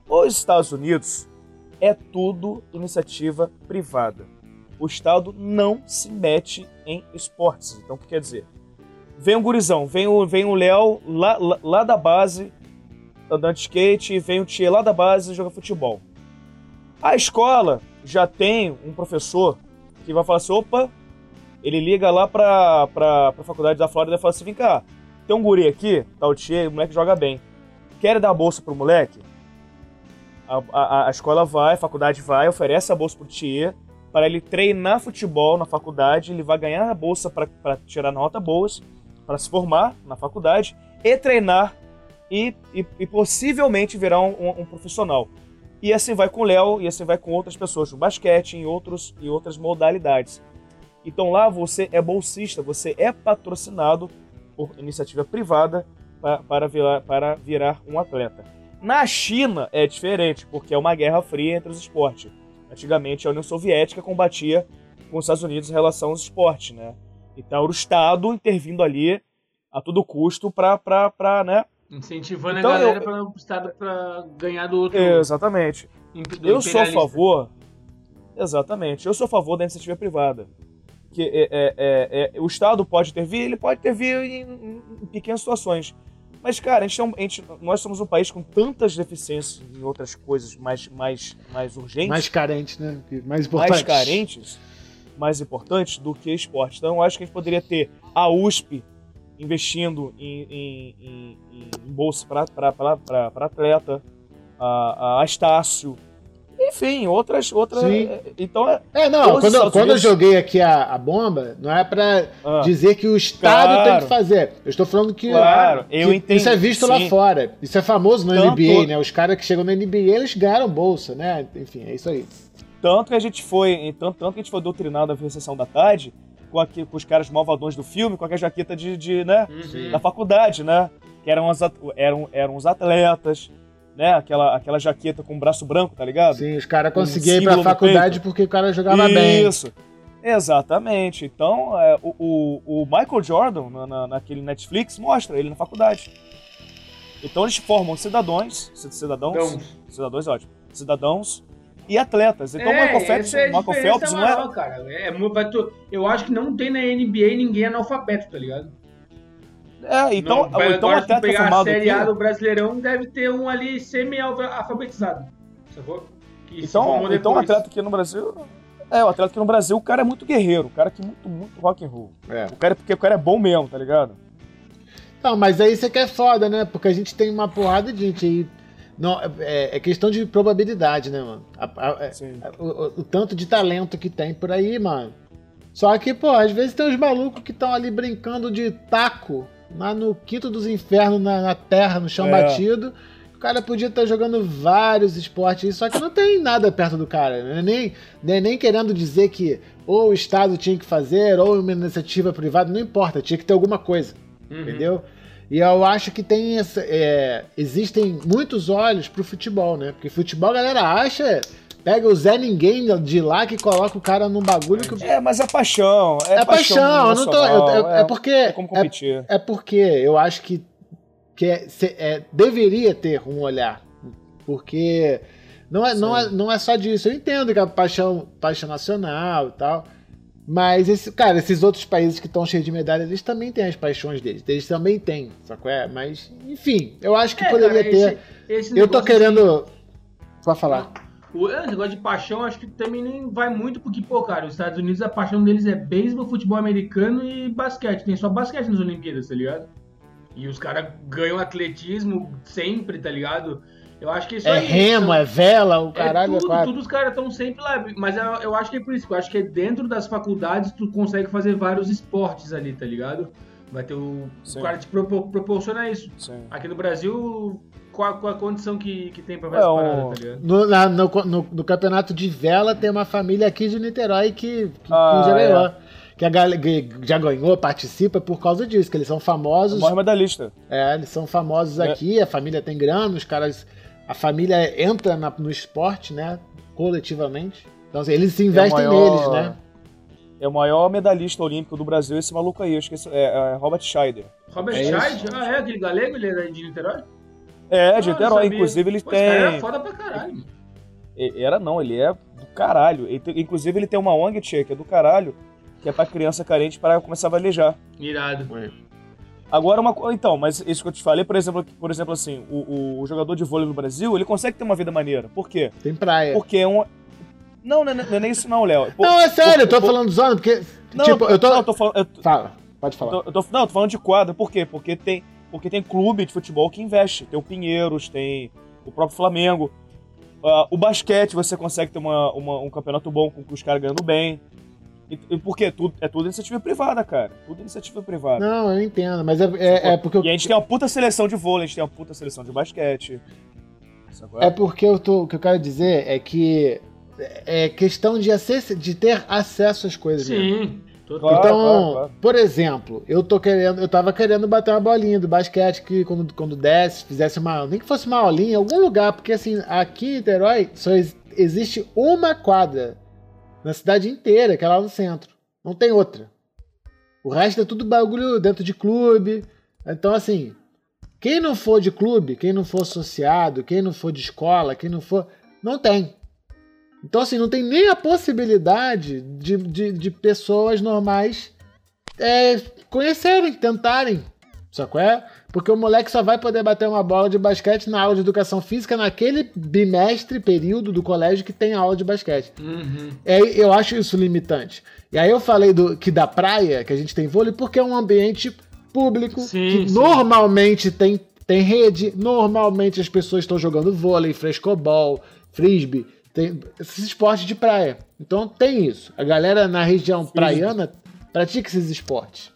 Os Estados Unidos é tudo iniciativa privada. O Estado não se mete em esportes. Então, o que quer dizer? Vem um gurizão, vem o vem o Léo lá, lá, lá da base, andando de skate, vem o Tia lá da base joga futebol. A escola já tem um professor que vai falar assim: opa, ele liga lá pra, pra faculdade da Flórida e fala assim: vem cá, tem um guri aqui, tá o Tia, o moleque joga bem. Quer dar bolsa pro moleque? A, a, a escola vai, a faculdade vai, oferece a bolsa pro Tia para ele treinar futebol na faculdade. Ele vai ganhar a bolsa para tirar nota boas, para se formar na faculdade e treinar e, e, e possivelmente virar um, um- um profissional. E assim vai com o Léo, e assim vai com outras pessoas no basquete, em outros e outras modalidades. Então lá você é bolsista, você é patrocinado por iniciativa privada pa- para virar, para virar um atleta. Na China é diferente, porque é uma guerra fria entre os esportes. Antigamente a União Soviética combatia com os Estados Unidos em relação aos esportes, né? Então era o Estado intervindo ali a todo custo para, né? Incentivando Então a galera eu- para o Estado pra ganhar do outro. Exatamente. do Eu sou a favor. Exatamente. Eu sou a favor da iniciativa privada. Que é, é- é- é- o Estado pode intervir, ele pode intervir em, em- em pequenas situações. Mas, cara, a gente é a gente- nós somos um país com tantas deficiências em outras coisas mais, mais, mais urgentes, Mais carente, né? Mais importante. mais carentes, mais importantes do que esporte. Então, eu acho que a gente poderia ter a USP investindo em, em- em- em bolsa para atleta, a, a Estácio, enfim, outras. outras Sim. Então, é, É, não, quando, Estados quando eu joguei aqui a, a bomba, não é pra ah, dizer que o Estado Claro. tem que fazer. Eu estou falando que, Claro, eu que entendo, isso é visto lá sim. fora. Isso é famoso no Tanto- NBA, né? Os caras que chegam no NBA, eles ganharam bolsa, né? Enfim, é isso aí. tanto que a gente foi. Tanto, tanto que a gente foi doutrinado a ver a sessão da tarde com, aqui, com os caras malvadões do filme, com aquela jaqueta de, de né? Uhum. da faculdade, né? que eram, as, eram, eram os atletas, né? Aquela, aquela jaqueta com o braço branco, tá ligado? Sim, os caras Um conseguiam ir pra faculdade porque o cara jogava bem. Isso. Exatamente. Então, é, o, o, Michael Jordan, na, na- naquele Netflix, mostra ele na faculdade. Então eles formam cidadãos, ci- cidadãos, Dãos. cidadãos é ótimo, cidadãos e atletas. Então o É, Michael Phelps, é Michael Phelps não maior, é, cara. É, tu- eu acho que não tem na NBA ninguém analfabeto, tá ligado? É, então, não, então tu atleta pegar a Série A do Brasileirão, deve ter um ali semi-alfabetizado. Então, então o atleta aqui no Brasil, é, o atleta aqui no Brasil, o cara é muito guerreiro, o cara que é muito, muito rock and roll. É. O cara é porque o cara é bom mesmo, tá ligado? Não, mas aí você quer foda, né? Porque a gente tem uma porrada de gente aí. Não, é, é questão de probabilidade, né, mano? A- a- é- Sim. o, o- o tanto de talento que tem por aí, mano. Só que, pô, às vezes tem uns malucos que estão ali brincando de taco lá no quinto dos infernos, na, na terra, no chão É. batido. O cara podia estar jogando vários esportes, só que não tem nada perto do cara. Né? Nem, nem, nem querendo dizer que ou o Estado tinha que fazer, ou uma iniciativa privada, não importa, tinha que ter alguma coisa Uhum. entendeu? E eu acho que tem essa, é, existem muitos olhos pro futebol, né? Porque futebol a galera acha, pega o Zé Ninguém de lá que coloca o cara num bagulho que É, mas é paixão. É, é paixão, eu não tô, eu- eu- é, porque É como é, competir. é porque eu acho que, que é- se- é, deveria ter um olhar, porque não é, não, é, não é só disso. Eu entendo que a paixão, paixão nacional e tal, mas esse, cara, esses outros países que estão cheios de medalha, eles também têm as paixões deles, eles também têm, sacou? É, mas enfim, eu acho que É, poderia cara, ter. esse- esse eu tô querendo, pode falar. O esse negócio de paixão, acho que também nem vai muito, porque, pô, cara, os Estados Unidos, a paixão deles é beisebol, futebol americano e basquete. Tem só basquete nas Olimpíadas, tá ligado? E os caras ganham atletismo sempre, tá ligado? Eu acho que isso É aí, remo, são- é vela, o caralho é é tudo, quatro. tudo os caras estão sempre lá. Mas eu, eu acho que é por isso. Eu acho que é dentro das faculdades tu consegue fazer vários esportes ali, tá ligado? Vai ter o. Sim. O cara te propor- proporciona isso. Sim. Aqui no Brasil, qual, qual a condição que, que tem pra fazer É, parada, tá ligado? No, na- no, no- no campeonato de vela tem uma família aqui de Niterói que, que, Ah, que já é. ganhou. Que a galera que já ganhou, participa por causa disso, que eles são famosos. O maior medalhista. É, eles são famosos É. aqui, a família tem grana, os caras. A família entra na- no esporte, né? Coletivamente. Então, assim, eles se investem É maior- neles, né? É o maior medalhista olímpico do Brasil, esse maluco aí. Eu esqueci. É, é Robert Scheider. Robert É isso. Scheid? Ah, é aquele galego? Ele é de Niterói? É, de Ah, Niterói. Inclusive, ele esse cara tem. era foda pra caralho. mano. Era não, ele é do caralho. Ele tem- Inclusive, ele tem uma ONG, tia, que é do caralho, que é pra criança carente para começar a valejar. Irado. Agora, uma co- Então, mas isso que eu te falei, por exemplo, por exemplo assim, o, o- jogador de vôlei no Brasil, ele consegue ter uma vida maneira. Por quê? Tem praia. Porque é um. Não, não, é- não é nem isso, não, Léo. Não, é sério, eu tô por- falando zona, porque. Não, tipo, eu tô. Não, eu tô falando. eu Fala, pode eu falar. tô- eu tô- não, eu tô falando de quadra. Por quê? Porque tem, porque tem clube de futebol que investe. Tem o Pinheiros, tem o próprio Flamengo. Ah, o basquete, você consegue ter uma, uma- um campeonato bom com os caras ganhando bem. E, e por quê? Tudo, é tudo iniciativa privada, cara. Tudo iniciativa privada. Não, eu entendo, mas é, é, é porque eu E a gente tem uma puta seleção de vôlei, a gente tem uma puta seleção de basquete. É porque eu tô, o que eu quero dizer é que é questão de, acess, de ter acesso às coisas. mesmo. Sim. Total. Claro, então, claro, claro. por exemplo, eu tô querendo, eu tava querendo bater uma bolinha do basquete que quando, quando desse, fizesse uma, nem que fosse uma aulinha em algum lugar, porque assim, aqui em Niterói só ex- existe uma quadra na cidade inteira, que é lá no centro. Não tem outra. O resto é tudo bagulho dentro de clube. Então, assim, quem não for de clube, quem não for associado, quem não for de escola, quem não for. Não tem. Então, assim, não tem nem a possibilidade de, de, de pessoas normais é, conhecerem, tentarem. Sacou? É? Porque o moleque só vai poder bater uma bola de basquete na aula de educação física naquele bimestre, período do colégio que tem aula de basquete. Uhum. É, eu acho isso limitante. E aí eu falei do, que da praia, que a gente tem vôlei, porque é um ambiente público Sim, que sim. normalmente tem, tem rede, normalmente as pessoas estão jogando vôlei, frescobol, frisbee, tem esses esportes de praia. Então tem isso. A galera na região praiana pratica esses esportes.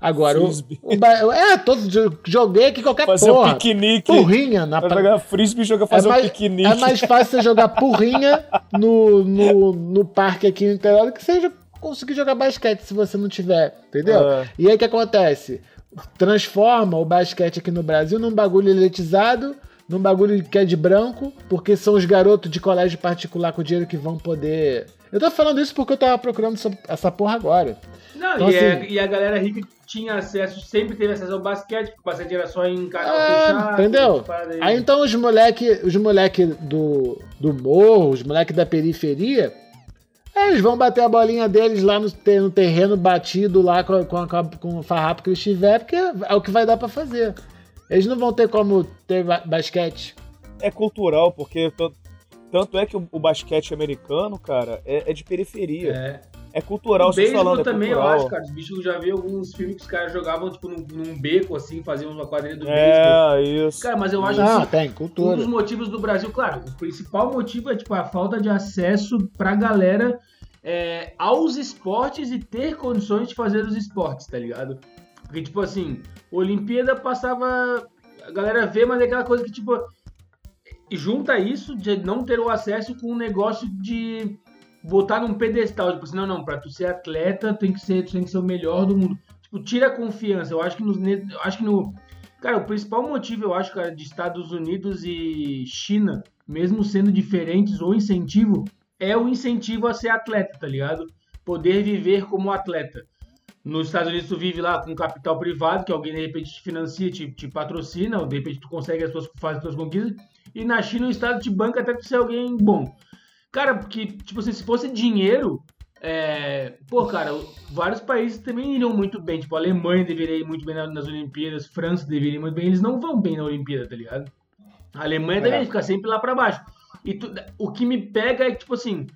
Agora, o, Frisbee. o ba- é, todo, jo- joguei aqui qualquer Fazer um porra. piquenique. Porrinha na praia. jogar frisbee e jogar É fazer um mais, piquenique. é mais fácil você jogar porrinha no, no, no parque aqui no interior do que seja conseguir jogar basquete se você não tiver, entendeu? É. E aí o que acontece? transforma o basquete aqui no Brasil num bagulho elitizado, num bagulho que é de branco, porque são os garotos de colégio particular com dinheiro que vão poder. Eu tô falando isso porque eu tava procurando essa, porra agora. Não, Então, e, é- assim- e a galera rica tinha acesso, sempre teve acesso ao basquete, porque o basquete era só em canal É, fechado. entendeu? aí. Aí então os moleque, os moleque do, do morro, os moleque da periferia, eles vão bater a bolinha deles lá no, no terreno batido lá com, com, a- com o farrapo que eles tiver, porque é o que vai dar pra fazer. Eles não vão ter como ter ba- basquete. É cultural, porque tan- tanto é que o, basquete americano, cara, é, é de periferia. É. É, cultural, beisebol falando, é também, eu cultural. acho, cara. Os bichos eu já vi alguns filmes que os caras jogavam, tipo, num, num beco, assim, faziam uma quadrilha do beisebol. É, isso. Cara, mas eu acho Não, assim, tem um cultura. dos motivos do Brasil, claro, o principal motivo é, tipo, a falta de acesso pra galera é, aos esportes e ter condições de fazer os esportes, tá ligado? Porque, tipo assim, Olimpíada passava. A galera vê, mas é aquela coisa que, tipo. Junta isso de não ter o acesso com um negócio de botar num pedestal. Tipo assim, não, não, pra tu ser atleta tem que ser, tem que ser o melhor do mundo. Tipo, tira a confiança. Eu acho que, nos, eu acho que no. Cara, o principal motivo, eu acho, cara, de Estados Unidos e China, mesmo sendo diferentes, ou incentivo, é o incentivo a ser atleta, tá ligado? Poder viver como atleta. Nos Estados Unidos tu vive lá com capital privado, que alguém de repente te financia, te, te patrocina, ou de repente tu consegue as tuas, faz as tuas conquistas. E na China o Estado te banca até tu ser alguém bom. Cara, porque, tipo assim, se fosse dinheiro, é... pô, cara, vários países também iriam muito bem. Tipo, a Alemanha deveria ir muito bem na- nas Olimpíadas, França deveria ir muito bem. Eles não vão bem na Olimpíada, tá ligado? A Alemanha É. deveria ficar sempre lá pra baixo. E tu- o que me pega é que, tipo assim,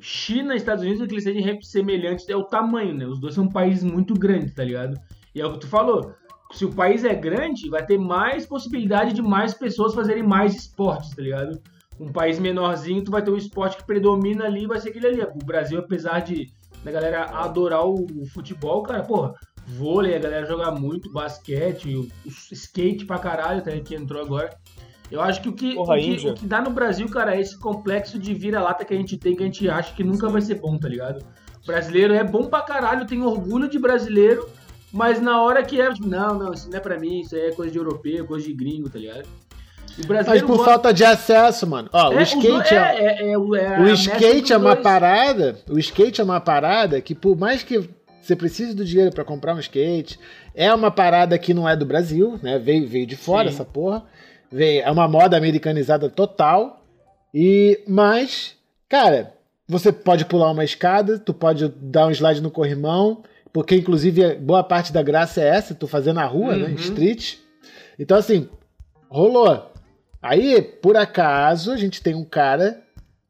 China e Estados Unidos, que eles de semelhantes é o tamanho, né? Os dois são países muito grandes, tá ligado? E é o que tu falou. Se o país é grande, vai ter mais possibilidade de mais pessoas fazerem mais esportes, tá ligado? Um país menorzinho, tu vai ter um esporte que predomina ali vai ser aquele ali. O Brasil, apesar de da galera adorar o, o futebol, cara, porra, vôlei, a galera joga muito, basquete, o, o skate pra caralho, até que entrou agora. Eu acho que o que, Porra, o que, o que dá no Brasil, cara, é esse complexo de vira-lata que a gente tem, que a gente acha que nunca vai ser bom, tá ligado? Brasileiro é bom pra caralho, tem orgulho de brasileiro, mas na hora que é, tipo, não, não, isso não é pra mim, isso aí é coisa de europeu, coisa de gringo, tá ligado? O Mas brasileiro por gosta- falta de acesso, mano. Ó, É, o skate é, é, é, é, o- é O skate é uma dois. parada. O skate é uma parada que, por mais que você precise do dinheiro pra comprar um skate, é uma parada que não é do Brasil, né? Veio, veio de fora Sim. essa porra. Veio, é uma moda americanizada total. E mas, cara, você pode pular uma escada, tu pode dar um slide no corrimão, porque inclusive boa parte da graça é essa, tu fazer na rua, né? Uhum. Street. Então assim, rolou. Aí, por acaso, a gente tem um cara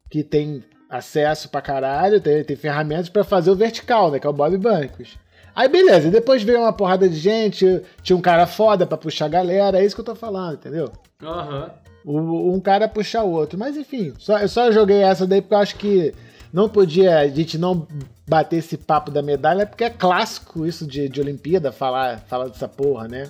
que tem acesso pra caralho, tem, tem ferramentas pra fazer o vertical, né? Que é o Bob Bancos. Aí, beleza, depois veio uma porrada de gente, tinha um cara foda pra puxar a galera, é isso que eu tô falando, entendeu? Aham. O- um cara puxar o outro. Mas enfim, só, eu só joguei essa daí porque eu acho que não podia a gente não bater esse papo da medalha, porque é clássico isso de, de Olimpíada, falar, falar dessa porra, né?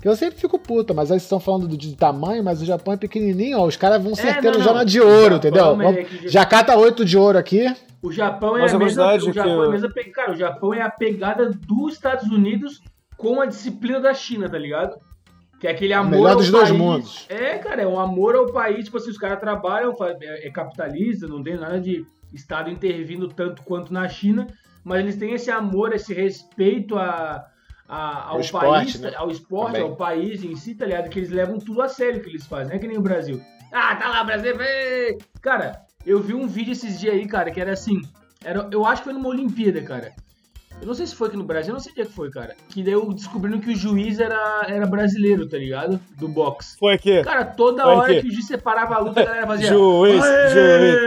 Que eu sempre fico puta, mas aí vocês estão falando do, de tamanho, mas o Japão é pequenininho, ó, os caras vão certendo não, já não. na de O ouro, Japão, entendeu? Vamos- é que- já cata oito de ouro aqui. O Japão é Mas a mesma, o é que Japão é a mesma pe- cara, o Japão é a pegada dos Estados Unidos com a disciplina da China, tá ligado? Que é aquele amor melhor ao dos dois país. mundos. É, cara, é um amor ao país, tipo assim, os caras trabalham, é, é capitalista, não tem nada de Estado intervindo tanto quanto na China, mas eles têm esse amor, esse respeito a, a- ao esporte, país, né? ao esporte, Também. ao país em si, tá ligado? Que eles levam tudo a sério que eles fazem, não é que nem o Brasil. Ah, tá lá, Brasil, vem! Cara, eu vi um vídeo esses dias aí, cara, que era assim, era, eu acho que foi numa Olimpíada, cara. Eu não sei se foi aqui no Brasil, eu não sei onde é que foi, cara. Que daí eu descobrindo que o juiz era, era brasileiro, tá ligado? Do boxe. Foi aqui. Cara, toda Foi hora aqui. que o juiz separava a luta, a galera fazia. Juiz, "Aê!"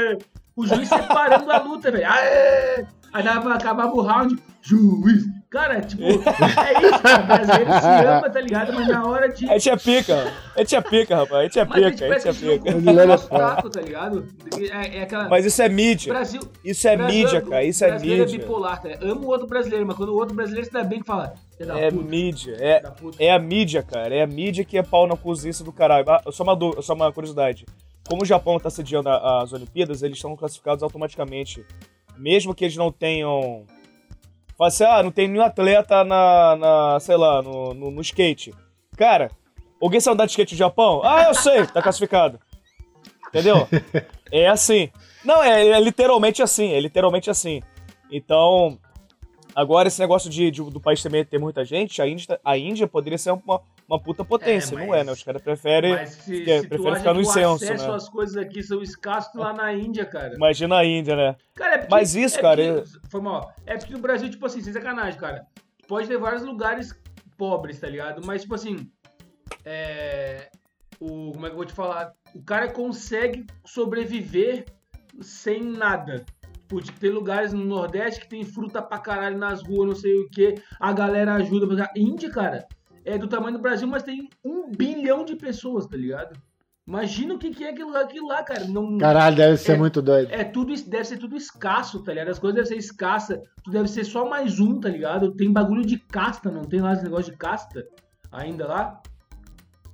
juiz. O juiz separando a luta, velho. Aê! Aí dava, acabava o round, juiz. Cara, tipo, é isso, cara. O brasileiro se ama, tá ligado? Mas na hora de. É pica. A gente é pica, rapaz. É Mas a gente pica, é jogou pica. É taco, tá ligado? É, é aquela. Mas isso é mídia. Brasil. Isso é Brasil- mídia, cara. Isso é brasileiro mídia. bipolar, tá? Ama o outro brasileiro, mas quando o outro brasileiro se dá bem, que fala. "Filha da É puta, mídia. É, da puta." é a mídia, cara. É a mídia que é pau na cozice do caralho. Ah, só uma, só uma curiosidade. Como o Japão tá sediando as Olimpíadas, eles estão classificados automaticamente. Mesmo que eles não tenham Fala assim, ah, não tem nenhum atleta na, na sei lá, no, no, no skate. Cara, alguém sabe andar de skate no Japão? Ah, eu sei, tá classificado. Entendeu? *laughs* É assim. Não, é, é literalmente assim, é literalmente assim. Então, agora esse negócio de, de- do país também ter muita gente, a Índia, a Índia poderia ser uma, uma puta potência, É, mas- não é, né? Os caras preferem, Mas se, que- se preferem ficar no incenso, acesso né? às coisas aqui são escassos lá na Índia, cara. Imagina a Índia, né? Cara, é porque, Mas isso, é cara, porque- Foi mal. É porque no Brasil, tipo assim, sem sacanagem, cara. Pode ter vários lugares pobres, tá ligado? Mas, tipo assim. É. O, como é que eu vou te falar? O cara consegue sobreviver sem nada. Tipo, tem lugares no Nordeste que tem fruta pra caralho nas ruas, não sei o que. A galera ajuda. Mas a Índia, cara, é do tamanho do Brasil, mas tem um bilhão de pessoas, tá ligado? Imagina o que, que é aquilo, lá- aquilo lá, cara. Não, Caralho, deve ser É- muito doido. é tudo, deve ser tudo escasso, tá ligado? As coisas devem ser escassas. Tu deve ser só mais um, tá ligado? Tem bagulho de casta, não tem lá esse negócio de casta ainda lá?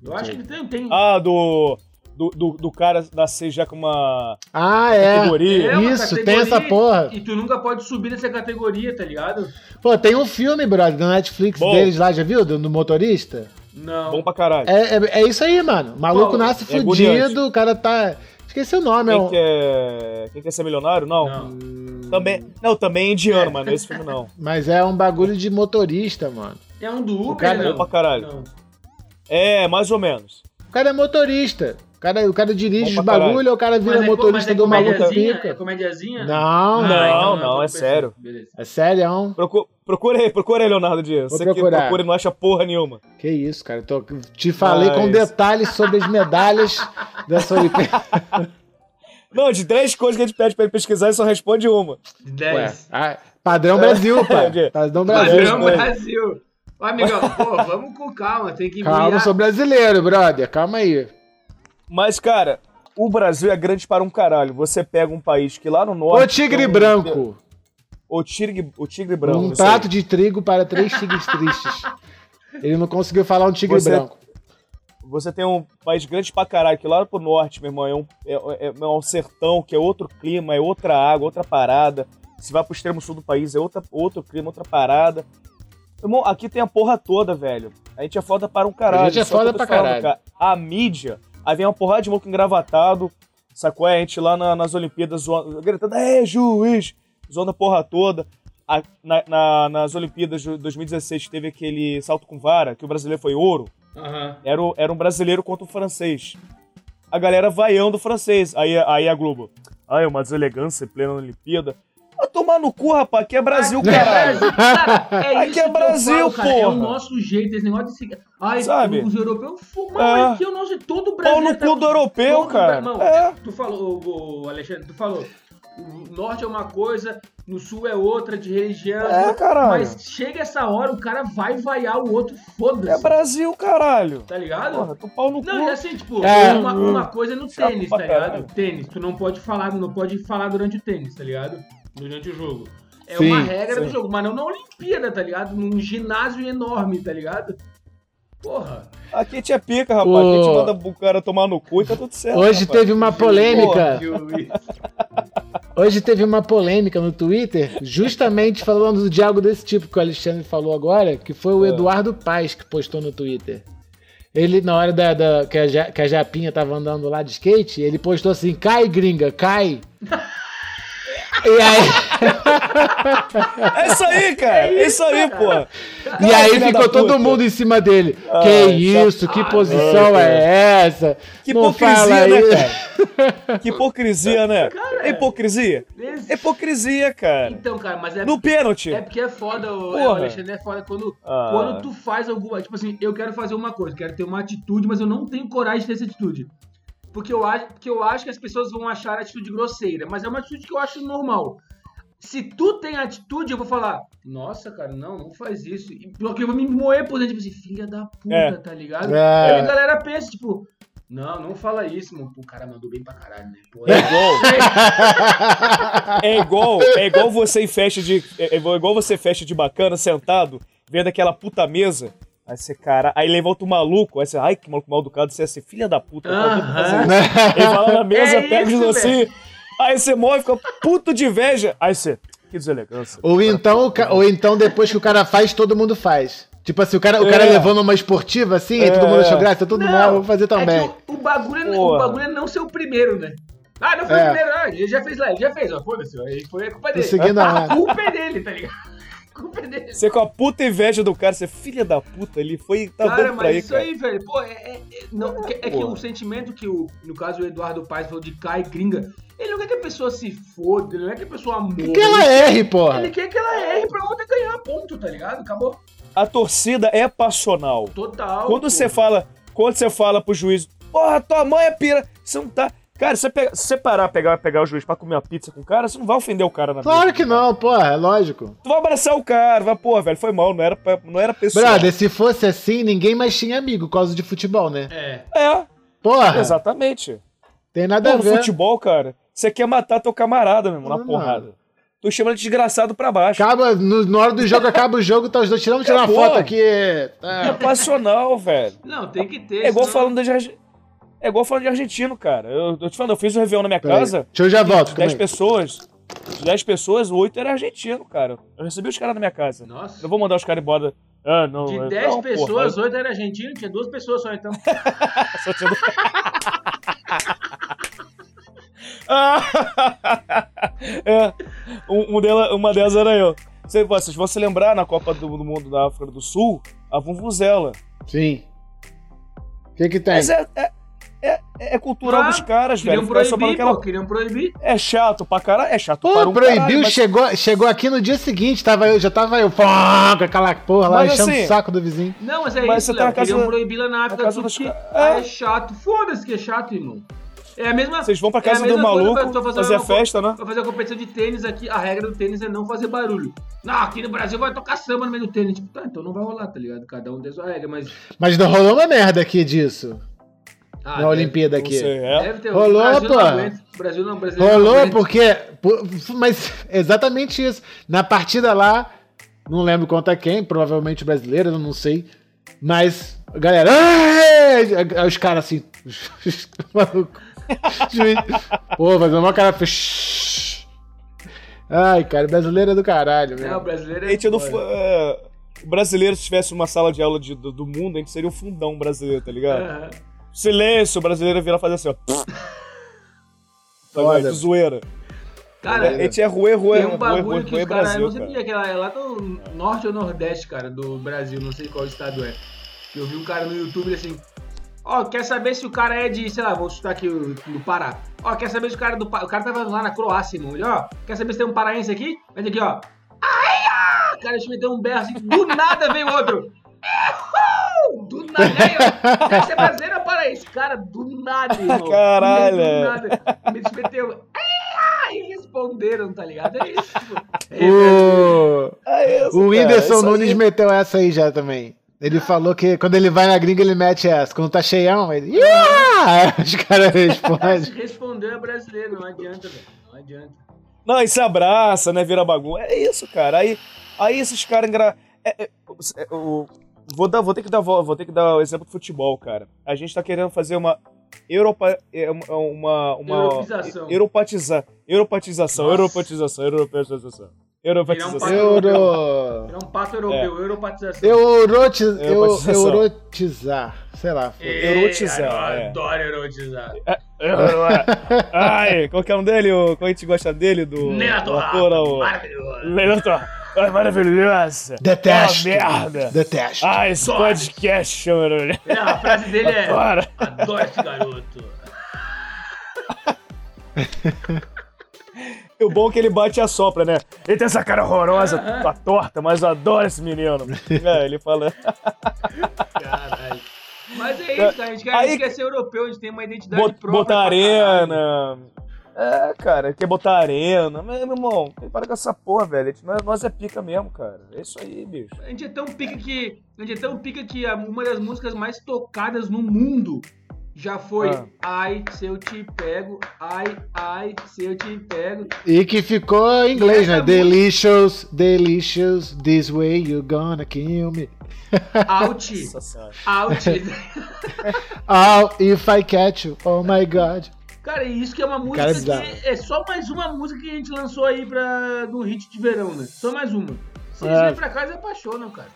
Eu acho que tem, tem. Ah, do, do, do, do cara nascer já com uma Ah, é. categoria. É uma Isso, tem categoria essa porra. E tu nunca pode subir nessa categoria, tá ligado? Pô, tem um filme, brother, da Netflix Bom. deles lá, já viu? Do, do motorista? Não. Bom pra caralho. É, é, é isso aí, mano. O maluco Qual? nasce É fudido, o cara tá. Esqueci o nome, é Quem um. quer, quem quer ser milionário? Não. Não. Também, não, também é indiano, mas não é esse filme não. *laughs* Mas é um bagulho de motorista, mano. É um do Uber, cara- não? Bom pra caralho. Não. É, mais ou menos. O cara é motorista. O cara, o cara dirige Bom os bagulho, o cara vira Mas é, motorista mas é do maluco comediazinha? É pica. comediazinha? Não, Ah, não. Não, então não, é pensando. sério. Beleza. É sério? Procura, procura aí, procura aí, Leonardo Dias. Vou Você que procurar. procura e não acha porra nenhuma. Que isso, cara. Tô- te falei com detalhes sobre as medalhas *laughs* dessa Olimpíada. Não, de 10 coisas que a gente pede pra ele pesquisar, ele só responde uma. De Ué, 10. ah, padrão Brasil, pai. Padrão Brasil. Padrão Brasil. Brasil. Ô, amigão, pô, vamos com calma, tem que Calma, eu virar- sou brasileiro, brother. Calma aí. Mas, cara, o Brasil é grande para um caralho. Você pega um país que lá no norte. O tigre tem um- branco. O tigre, o tigre branco. Um aí. prato de trigo para três tigres tristes. Ele não conseguiu falar um tigre Você- branco. Você tem um país grande pra caralho, que lá pro norte, meu irmão, é um, é, é- é um sertão, que é outro clima, é outra água, outra parada. Se vai pro extremo sul do país, é outra, outro clima, outra parada. Irmão, aqui tem a porra toda, velho. A gente é foda para um caralho. A gente é foda pra falando, caralho. cara, A mídia, aí vem uma porrada de louco engravatado, sacou? É, A gente lá na- nas Olimpíadas zoando, gritando, é, juiz! Zoando a porra toda. A- na- na- nas Olimpíadas de 2016 teve aquele salto com vara, que o brasileiro foi ouro. Aham. Era, o- era um brasileiro contra o francês. A galera vaiando o francês. Aí, aí a Globo. Ah, é uma deselegância em plena Olimpíada. Tomar no cu, rapaz. Aqui é Brasil, Aqui é caralho. Brasil, cara, é Aqui isso é Brasil, cara, É o nosso jeito, esse negócio desse. Ai, Sabe? os europeus. Pô, É. aqui é o nosso. Todo o Pau Brasil. no cu do europeu, cara. Irmão, É. Tu falou, Alexandre, tu falou. O norte é uma coisa, no sul é outra, de religião. É, caralho. Mas chega essa hora, o cara vai vaiar o outro, É foda-se. Brasil, caralho. Tá ligado? Porra, tu pau no cu. Não, e assim, tipo, É. uma, uma coisa é no tênis, tá ligado? caralho. Tênis, tu não pode falar, não pode falar durante o tênis, tá ligado? Durante o jogo. É Sim, uma regra do sim. jogo, mas não na Olimpíada, tá ligado? Num ginásio enorme, tá ligado? Porra. Aqui a gente é pica, rapaz. Aqui a gente O- manda o cara tomar no cu e tá tudo certo. Hoje rapaz. teve uma polêmica. Hoje teve uma polêmica no Twitter, justamente falando de algo desse tipo que o Alexandre falou agora, que foi o É. Eduardo Paz que postou no Twitter. Ele, na hora da, da- que, a, que a Japinha tava andando lá de skate, ele postou assim: cai, gringa, cai. E aí, É isso aí, cara. É isso aí, pô. e aí ficou todo puta. mundo em cima dele. Ah, que isso, que posição cara. é essa? Que Não fala hipocrisia, né, cara? Que hipocrisia, né? É hipocrisia? Hipocrisia, cara. Então, cara, mas é, No pênalti. é porque é foda, é, o Alexandre é foda quando, Ah. quando tu faz alguma. Tipo assim, eu quero fazer uma coisa, quero ter uma atitude, mas eu não tenho coragem de ter essa atitude. Porque eu, acho, porque eu acho que as pessoas vão achar a atitude grosseira, mas é uma atitude que eu acho normal. Se tu tem atitude, eu vou falar, nossa, cara, não, não faz isso. E- Porque eu vou me moer por dentro, tipo assim, filha da puta, É. tá ligado? É. Aí a galera pensa, tipo, não, não fala isso, mano. O cara mandou bem pra caralho, né? Pô, É igual. *laughs* É igual, é igual você em festa de. É é igual você festa de bacana, sentado, vendo aquela puta mesa. Aí você, cara. Aí levanta o maluco. Aí você, ai, que maluco mal educado. Você é assim, filha da puta. fazer Aham. isso. *laughs* Ele vai lá na mesa, É pega isso, os assim. Aí você morre, fica puto de inveja. Aí você. Que deselegância. Ou então, ou então depois que o cara faz, todo mundo faz. Tipo assim, o cara, o cara É. levou numa esportiva assim, e É. todo mundo achou graça, todo mundo, ah, eu vou fazer também. É o, o bagulho, é- o bagulho é não ser o primeiro, né? Ah, não foi É. o primeiro, ah, ele já fez lá, ele já fez, ó, foda-se, aí foi a culpa dele. seguindo a culpa é dele, tá ligado? Culpa é dele. Você com a puta inveja do cara, você é filha da puta ali, foi. Tá cara, bom pra mas aí, isso cara. aí, velho, pô, é, é- é- não, que- é que o sentimento que, o, no caso, o Eduardo Paes falou de cai gringa, ele não quer que a pessoa se foda, ele não quer que a pessoa morra. Que ela erre, porra. Ele quer que ela erre pra outra ganhar ponto, tá ligado? Acabou. A torcida é passional. Total. Quando pô. você fala, quando você fala pro juiz, porra, tua mãe é pira, você não tá. Cara, se você, pega, se você parar pegar, pegar o juiz pra comer uma pizza com o cara, você não vai ofender o cara na Claro mesa. que não, porra, é lógico. Tu vai abraçar o cara, vai, pô, velho, foi mal, não era, não era pessoal. Brother, se fosse assim, ninguém mais tinha amigo por causa de futebol, né? É. É, Porra, exatamente. tem nada Pô, a no ver. futebol, cara, você quer matar teu camarada, meu irmão, na Não. porrada. Tu chama ele de desgraçado pra baixo. Acaba, no, na hora do jogo, acaba o jogo, tá os dois tirando, tirar uma foto aqui. É Tá. passional, velho. Não, tem que ter. É igual senão- falando de É igual falando de argentino, cara. Eu, eu te falando, eu fiz o Réveillon na minha casa. Deixa eu já volto. de calma 10 aí. pessoas. De 10 pessoas, 8 era argentino, cara. Eu recebi os caras na minha casa. Nossa. Não vou mandar os caras embora. Ah, não. De é- 10 não, pessoas, porra, 8 era argentino, tinha duas pessoas só, então. *laughs* só tinha- Ah, *laughs* é, um, um dela, uma delas era eu. Cê- Vocês vão se lembrar na Copa do, do Mundo da África do Sul, a Vuvuzela. Sim. O que que tem? Mas é, é, é, é cultural Ah, dos caras, velho. Queriam só falando proibir, aquela- pô, queriam proibir. É chato pra caralho, é chato para Pô, um proibiu, caralho, mas- chegou, chegou aqui no dia seguinte, tava eu, já tava eu, pá, com aquela porra lá, Mas enchendo assim- o saco do vizinho. Não, mas é Mas isso, você tá Léo. na casa- Queriam proibir lá na África casa do Sul ca- é. é. chato. Foda-se que é chato, irmão. É a mesma. Vocês vão pra é casa do mesma coisa maluco pra- fazer festa, né? Pra fazer a competição de tênis aqui, a regra do tênis é não fazer barulho. Não, aqui no Brasil vai tocar samba no meio do tênis. Tipo, tá, então não vai rolar, tá ligado? Cada um tem sua regra, mas. Mas não rolou uma merda aqui disso, Ah, na deve- Olimpíada Não aqui. sei, é. Deve ter. Rolou, o Brasil pô. não aguenta. O Brasil não, o brasileiro não Rolou aguenta. porque. por- mas exatamente isso. Na partida lá, não lembro contra quem, provavelmente brasileiro, eu não sei. Mas, galera. Aí os caras assim. *laughs* os malucos. Juiz. Pô, fazendo uma cara. fez- Ai, cara, brasileiro é do caralho, É, o meu. brasileiro A é. gente é do, foda. é, o brasileiro, se tivesse uma sala de aula de- do, do mundo, a gente seria o fundão brasileiro, tá ligado? Aham. Silêncio, o brasileiro vira fazer assim, ó. *laughs* Tá? De zoeira. Cara, A gente é ruê, ruê, Tem um bagulho ruê, que ruê os caras. Eu não sabia cara. que ela é lá do norte ou nordeste, cara, do Brasil, não sei qual estado é. Eu vi um cara no YouTube assim. Ó, quer saber se o cara é de, sei lá, vou chutar aqui o- do Pará. Ó, quer saber se o cara é do O cara tava lá na Croácia, irmão. Ele, ó, quer saber se tem um paraense aqui? Mas aqui, ó. Ai, ah! Cara, deixa eu meter um berro assim. Do nada veio outro. Do nada. Aí, ó. Deve ser brasileiro ou paraense? Cara, do nada, irmão. *laughs* Caralho. Do nada. Me meteu. Ah! E responderam, tá ligado? É isso. pô. É, *laughs* O, É isso, o cara, Whindersson isso aí. Nunes meteu essa aí já também. Ele falou que quando ele vai na gringa, ele mete essa. Quando tá cheião, ele. "Yeah!" *laughs* Os caras respondem. Respondeu é brasileiro, não adianta, velho. Não adianta. Não, e se abraça, né? Vira bagunça. É isso, cara. Aí, aí esses caras engra... é, é, é, o- vou, dar, vou, ter que dar, vo- vou ter que dar o exemplo do futebol, cara. A gente tá querendo fazer uma Europa, é, uma, uma, uma Europeização. Europatizar, europatização, Nossa. europatização, europatização, europatização. pato- Euro. Era um pato europeu, europatização. Eurotiz, eu, Europatização. eurotizar. Sei lá. foi. É, Eurotizar, Eu é. adoro erotizar. Ai, qual que é nome dele? O, qual a gente gosta dele? Do, Neto do ator, o... maravilhoso. Neto, é maravilhosa. Detesto. Ah, merda. Detesto. Ah, esse podcast chama. É, a frase dele é: Bora. Adoro esse garoto. *laughs* E o bom é que ele bate e assopra, né? Ele tem essa cara horrorosa, tá torta, mas eu adoro esse menino. *laughs* É, ele fala. Caralho. Mas é isso, cara. A gente quer, a Aí- gente quer ser europeu, a gente tem uma identidade Bot- própria. botar pra arena. É, cara, quer botar arena. Mas, meu irmão, para com essa porra, velho. Nós, nós é pica mesmo, cara. É isso aí, bicho. A gente é tão pica que. A gente é tão pica que uma das músicas mais tocadas no mundo já foi Ah. Ai, se eu te pego, ai, ai, se eu te pego. E que ficou em inglês, né? Delicious, delicious, this way you gonna kill me. Out, *laughs* out. *laughs* Oh, if I catch you, oh my god. Cara, e isso que é uma música Cara, é que é só mais uma música que a gente lançou aí pra, no hit de verão, né? Só mais uma. Eles É. vêm pra cá, eles apaixonam, cara.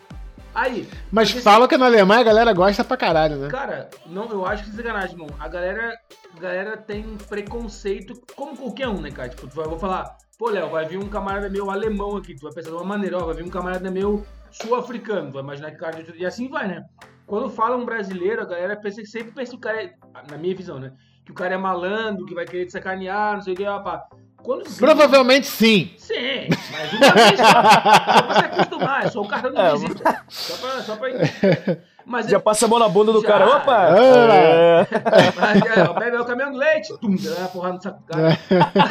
Aí, Mas fala que na Alemanha a galera gosta pra caralho, né? Cara, não, eu acho que é sacanagem, irmão. A galera, a galera tem preconceito, como qualquer um, né, cara? Tipo, tu vai, eu vou falar, pô, Léo, vai vir um camarada meu alemão aqui, tu vai pensar de uma maneira, ó, vai vir um camarada meu sul-africano, vai imaginar que o cara de... E assim vai, né? Quando fala um brasileiro, a galera pensa que sempre pensa que o cara é, na minha visão, né? Que o cara é malandro, que vai querer te sacanear, não sei o que, pá. Quando Provavelmente sim. Sim, mas uma vez só. Só pra se acostumar, é só o cartão de É, visita. Só pra. Só pra... Mas Já passa a mão na bunda do Já. cara. Opa! É. Mas, é, bebe é o caminhão de leite, tum, dá uma porrada no saco do cara.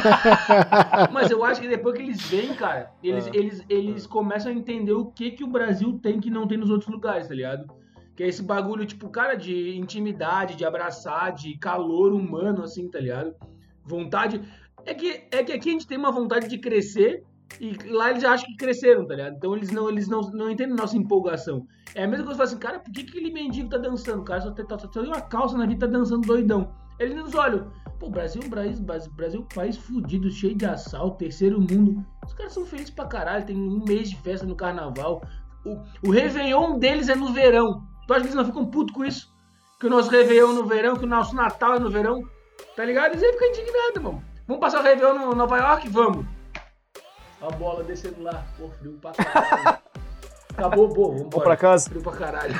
*laughs* Mas eu acho que depois que eles vêm, cara, eles, Ah. eles, eles começam a entender o que, que o Brasil tem que não tem nos outros lugares, tá ligado? Que é esse bagulho, tipo, cara, de intimidade, de abraçar, de calor humano, assim, tá ligado? Vontade. É que, é que aqui a gente tem uma vontade de crescer e lá eles acham que cresceram, tá ligado? Então eles não, eles não, não entendem nossa empolgação. É a mesma coisa que assim, cara, por que, que aquele mendigo tá dançando? O cara só tem, só tem uma calça na vida tá dançando doidão. Eles nos olham. Pô, Brasil, Brasil, Brasil, Brasil, país fudido, cheio de assalto, terceiro mundo. Os caras são felizes pra caralho, tem um mês de festa no carnaval. O, o Réveillon deles é no verão. Tu acha que eles não ficam putos com isso? Que o nosso Réveillon no verão, que o nosso Natal é no verão. Tá ligado? Eles aí ficam indignados, mano. Vamos passar o Réveillon no Nova York? Vamos. A bola descendo lá. Pô, frio pra caralho. *laughs* Acabou, pô, vambora. Vamos pra casa? Frio pra caralho.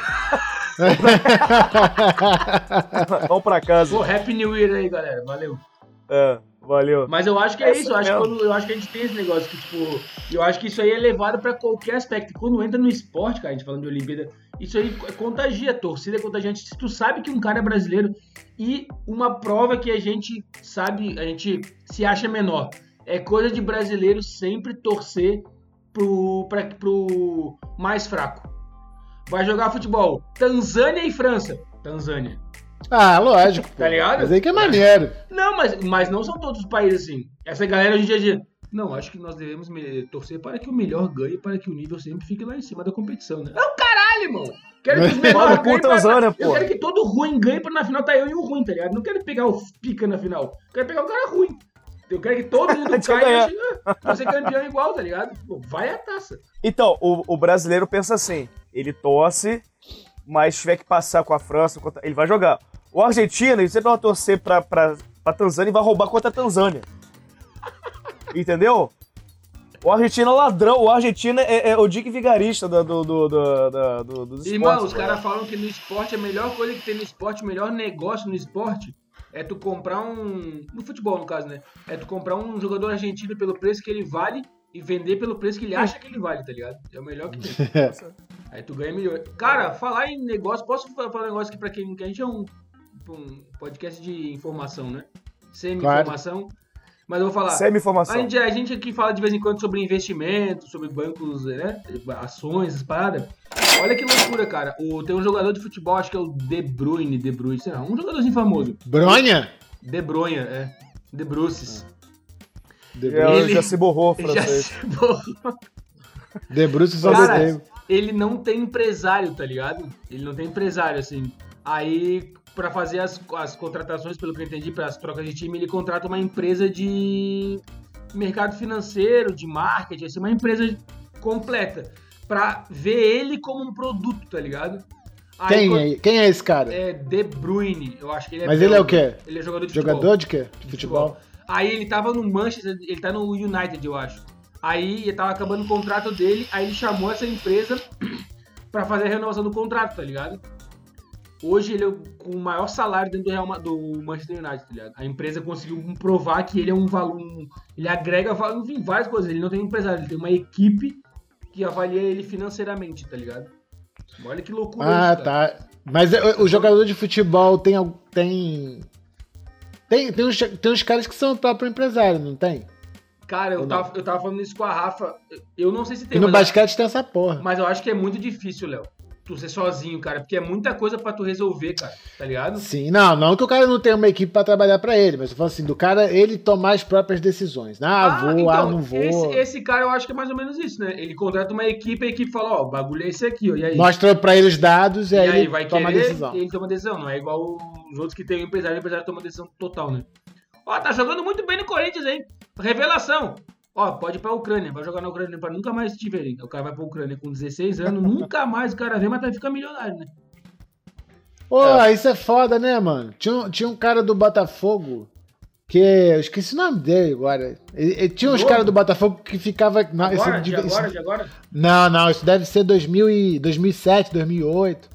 *laughs* Vamos pra casa. Pô, Happy New Year aí, galera. Valeu. É, valeu. Mas eu acho que é, É isso. Eu acho, quando- eu acho que a gente tem esse negócio que, tipo. Eu acho que isso aí é levado pra qualquer aspecto. Quando entra no esporte, cara, a gente falando de Olimpíada, isso aí contagia. A torcida é contagiante. Se tu sabe que um cara é brasileiro e uma prova que a gente sabe, a gente se acha menor. É coisa de brasileiro sempre torcer pro, pra, pro mais fraco. Vai jogar futebol. Tanzânia e França. Tanzânia. Ah, lógico. pô. Tá ligado? Mas aí que é maneiro. Não, mas, mas não são todos os países assim. Essa galera hoje em dia não, acho que nós devemos me- torcer para que o melhor ganhe, para que o nível sempre fique lá em cima da competição, né? É o caralho, irmão! Quero que os *laughs* com ganhem. pra- Eu quero que todo ruim ganhe pra na final tá eu e o ruim, tá ligado? Não quero pegar o pica na final. Eu quero pegar o cara ruim. Eu quero que todo mundo *laughs* caia e eu ah, ser campeão igual, tá ligado? Pô, vai a taça. Então, o, o brasileiro pensa assim: ele torce, mas tiver que passar com a França, ele vai jogar. O argentino, ele sempre vai torcer pra, pra, pra Tanzânia e vai roubar contra a Tanzânia. *laughs* Entendeu? O argentino é ladrão, o argentino é, é o Dick Vigarista do, do, do, do, do, do, dos Irmão, esportes, os caras falam que no esporte, a melhor coisa que tem no esporte, o melhor negócio no esporte é tu comprar um. No futebol, no caso, né? É tu comprar um jogador argentino pelo preço que ele vale e vender pelo preço que ele acha que ele vale, tá ligado? É o melhor que tem. *laughs* Aí tu ganha milhões. Cara, falar em negócio, posso fa- falar um negócio aqui pra quem. Que a gente é um, um podcast de informação, né? Semi-informação. Mas eu vou falar. A Semi-informação. gente, a gente aqui fala de vez em quando sobre investimento, sobre bancos, né? Ações, essas paradas. Olha que loucura, cara. O, tem um jogador de futebol, acho que é o De Bruyne, De Bruyne, sei lá, um jogadorzinho famoso. Bronha? De Bruyne, é. De Bruces. De, É, Ele- Já se borrou Ele *laughs* já francês. se borrou. de Bruce só Cara, ele não tem empresário, tá ligado? Ele não tem empresário, assim. Aí, pra fazer as, as contratações, pelo que eu entendi, para as trocas de time, ele contrata uma empresa de mercado financeiro, de marketing, assim, uma empresa completa. Pra ver ele como um produto, tá ligado? Aí, Quem quando- é, quem é esse cara? É De Bruyne, eu acho que ele é Mas ele é o quê? Ele é jogador de futebol. Jogador de quê? De futebol? Aí ele tava no Manchester, ele tá no United, eu acho. Aí ele tava acabando o contrato dele, aí ele chamou essa empresa *clears throat* pra fazer a renovação do contrato, tá ligado? Hoje ele é com o maior salário dentro do, Real do Manchester United, tá ligado? A empresa conseguiu provar que ele é um valor. um- ele agrega valor, enfim, várias coisas. Ele não tem um empresário, ele tem uma equipe que avalia ele financeiramente, tá ligado? Olha que loucura Ah, isso, tá. Mas é, o, jogador de futebol tem. Tem. Tem, tem, uns, tem uns caras que são o próprio empresário, não tem? Cara, eu tava, eu tava falando isso com a Rafa. Eu não sei se tem. E no basquete tem essa porra. Mas eu acho que é muito difícil, Léo. Tu ser sozinho, cara. Porque é muita coisa pra tu resolver, cara. Tá ligado? Sim, não, não que o cara não tenha uma equipe pra trabalhar pra ele, mas eu falo assim, do cara ele tomar as próprias decisões. Ah, vou, ah, não vou. Esse, esse cara eu acho que é mais ou menos isso, né? Ele contrata uma equipe, a equipe fala, ó, o bagulho é esse aqui, ó. E aí? Mostra pra ele os dados e, e aí, ele vai toma querer decisão. ele toma decisão. Não é igual os outros que tem o empresário, o empresário toma decisão total, né? Ó, tá jogando muito bem no Corinthians, hein? Revelação. Ó, pode ir pra Ucrânia, vai jogar na Ucrânia pra nunca mais te verem. O cara vai pra Ucrânia com 16 anos, nunca mais o cara vê, mas vai ficar milionário, né? Pô, isso é foda, né, mano? Tinha, um- tinha um cara do Botafogo que. Eu esqueci o nome dele agora. Ele- ele- tinha uns caras do Botafogo que ficava. Não, esse Agora, de- agora, de agora? Não, não, isso deve ser 2000 e 2007, 2008.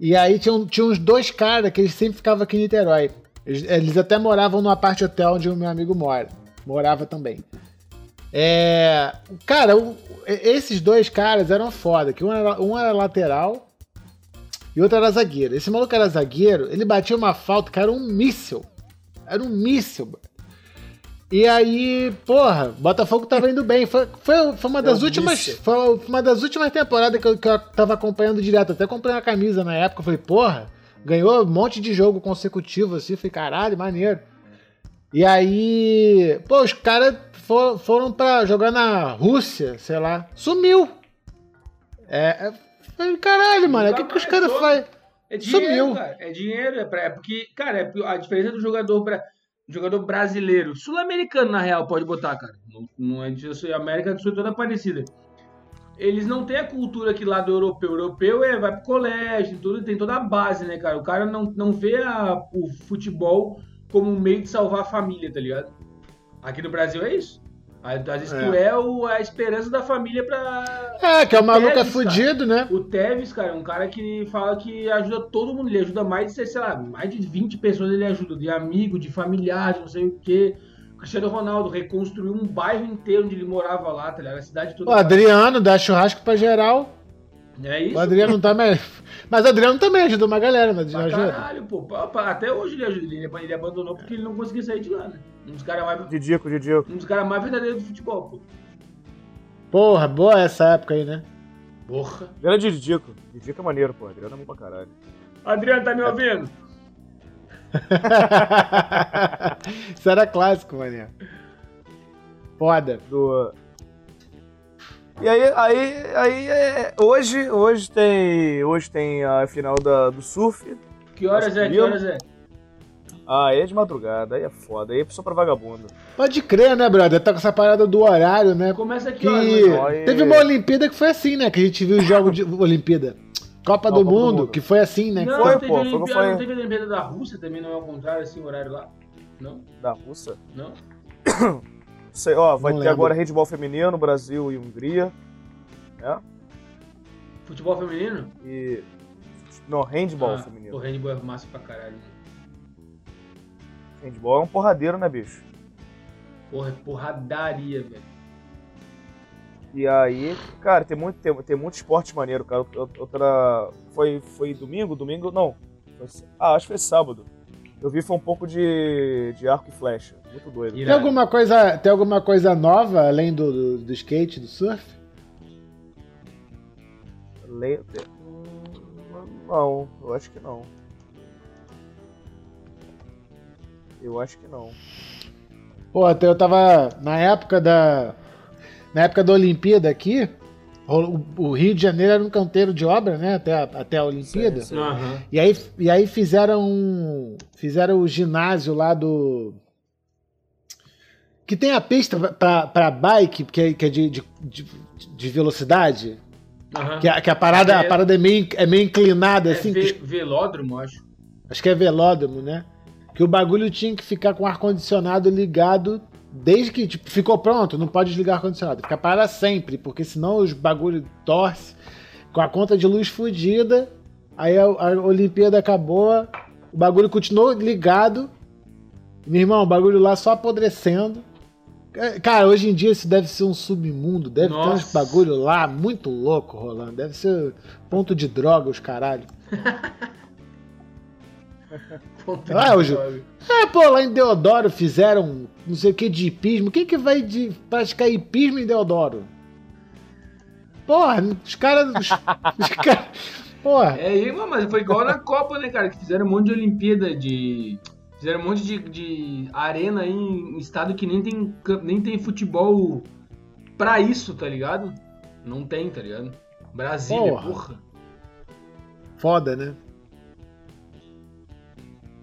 E aí tinha, tinha uns dois caras que eles sempre ficavam aqui em Niterói. Eles, eles até moravam numa parte hotel onde o meu amigo mora. Morava também. É, cara, o- esses dois caras eram foda, que um era, um era lateral e outro era zagueiro. Esse maluco era zagueiro, ele batia uma falta, que era um míssil. Era um míssil, mano. E aí, porra, Botafogo tava indo bem. Foi, foi, foi uma das um últimas. Foi uma das últimas temporadas que eu, que eu tava acompanhando direto. Até comprei uma camisa na época. Falei, porra, ganhou um monte de jogo consecutivo assim. Falei, caralho, maneiro. E aí, pô, os caras for- foram pra jogar na Rússia, sei lá. Sumiu. É. é caralho, mano, o que, que os caras fazem? É dinheiro, Sumiu. cara. É dinheiro, é, pra, é porque, cara, é, a diferença do jogador pra, jogador brasileiro, sul-americano, na real, pode botar, cara. Não, não é disso, a América do Sul é toda parecida. Eles não têm a cultura aqui lá do europeu. O europeu é, vai pro colégio, tudo, tem toda a base, né, cara? O cara não, não vê a- o futebol como um meio de salvar a família, tá ligado? Aqui no Brasil é isso. Às vezes É. tu é o- a esperança da família pra, É, que é o maluco é fudido, né? o Tevez, cara, é um cara que fala que ajuda todo mundo. Ele ajuda mais de, sei lá, mais de 20 pessoas ele ajuda. De amigo, de familiar, de não sei o quê. O Cristiano Ronaldo reconstruiu um bairro inteiro onde ele morava lá, tá ligado? A cidade toda. O Adriano dá churrasco pra geral. É isso? O Adriano também. Mas o Adriano também ajuda uma galera, mas Pra ajuda. caralho, pô. Até hoje ele ajuda. Ele, ele abandonou porque ele não conseguia sair de lá, né? Um dos caras mais, Didico, Didico. um dos caras mais verdadeiros do futebol, pô. Porra, boa essa época aí, né? Porra. Grande Didico. Didico é maneiro, pô. Adriano é bom pra caralho. Adriano, tá me ouvindo? *laughs* Isso era clássico, mané. Foda. Do... E aí, aí, aí é... hoje, hoje tem, hoje tem a final da, do surf. Que horas é? Que horas é? Ah, aí é de madrugada, aí é foda, aí é só pra vagabundo. Pode crer, né, brother? Tá com essa parada do horário, né? Começa aqui, Que horas? Teve uma Olimpíada que foi assim, né? Que a gente viu os jogos de *laughs* Olimpíada. Copa, do, Copa do mundo, Mundo. que foi assim, né? Não, Foi, teve pô, Olimpíada, foi. não teve a Olimpíada da Rússia também, não é ao contrário, assim, o horário lá? Não? Da Russa. Não? *coughs* Sei, ó, vai Não ter lembro. agora handball feminino, Brasil e Hungria. Né? Futebol feminino? E. Não, handball Ah, feminino. O handball é massa pra caralho. Handball é um porradeiro, né, bicho? Porra, é porradaria, velho. E aí, cara, tem muito, tem, tem muito esporte maneiro, cara. Outra-. Foi, foi domingo? Domingo? Não. Ah, acho que foi sábado. Eu vi foi um pouco de, de arco e flecha. Muito doido. Tem alguma coisa, tem alguma coisa nova além do, do, do skate, do surf? Le... Não, eu acho que não. Eu acho que não. Pô, até eu tava na época da na época da Olimpíada aqui, o, o Rio de Janeiro era um canteiro de obra, né, até a, até a Olimpíada. Sim, sim. Aham. E aí, e aí fizeram fizeram o ginásio lá do que tem a pista pra, pra bike, que é, que é de, de, de, de velocidade, Aham. que a, que a parada, É. a parada é, meio, é meio inclinada, É assim, ve- velódromo, acho. acho que é velódromo, né? Que o bagulho tinha que ficar com o ar-condicionado ligado desde que tipo, ficou pronto, não pode desligar o ar-condicionado, fica para sempre, porque senão os bagulho torce com a conta de luz fodida. Aí a, a Olimpíada acabou, o bagulho continuou ligado. Meu irmão, o bagulho lá só apodrecendo. É, Cara, hoje em dia isso deve ser um submundo, deve ter uns Nossa. bagulho lá muito louco rolando, deve ser ponto de droga os caralho. *laughs* Ponto Ah, Ju- droga. É, pô, lá em Deodoro fizeram não sei o que de hipismo. Quem que vai de praticar hipismo em Deodoro? Porra, os caras. Os, os *laughs* caras. Porra. É, mas foi igual na Copa, né, cara? Que fizeram um monte de Olimpíada de. Fizeram um monte de, de arena aí em estado que nem tem, nem tem futebol pra isso, tá ligado? Não tem, tá ligado? Brasília, Porra. porra. Foda, né?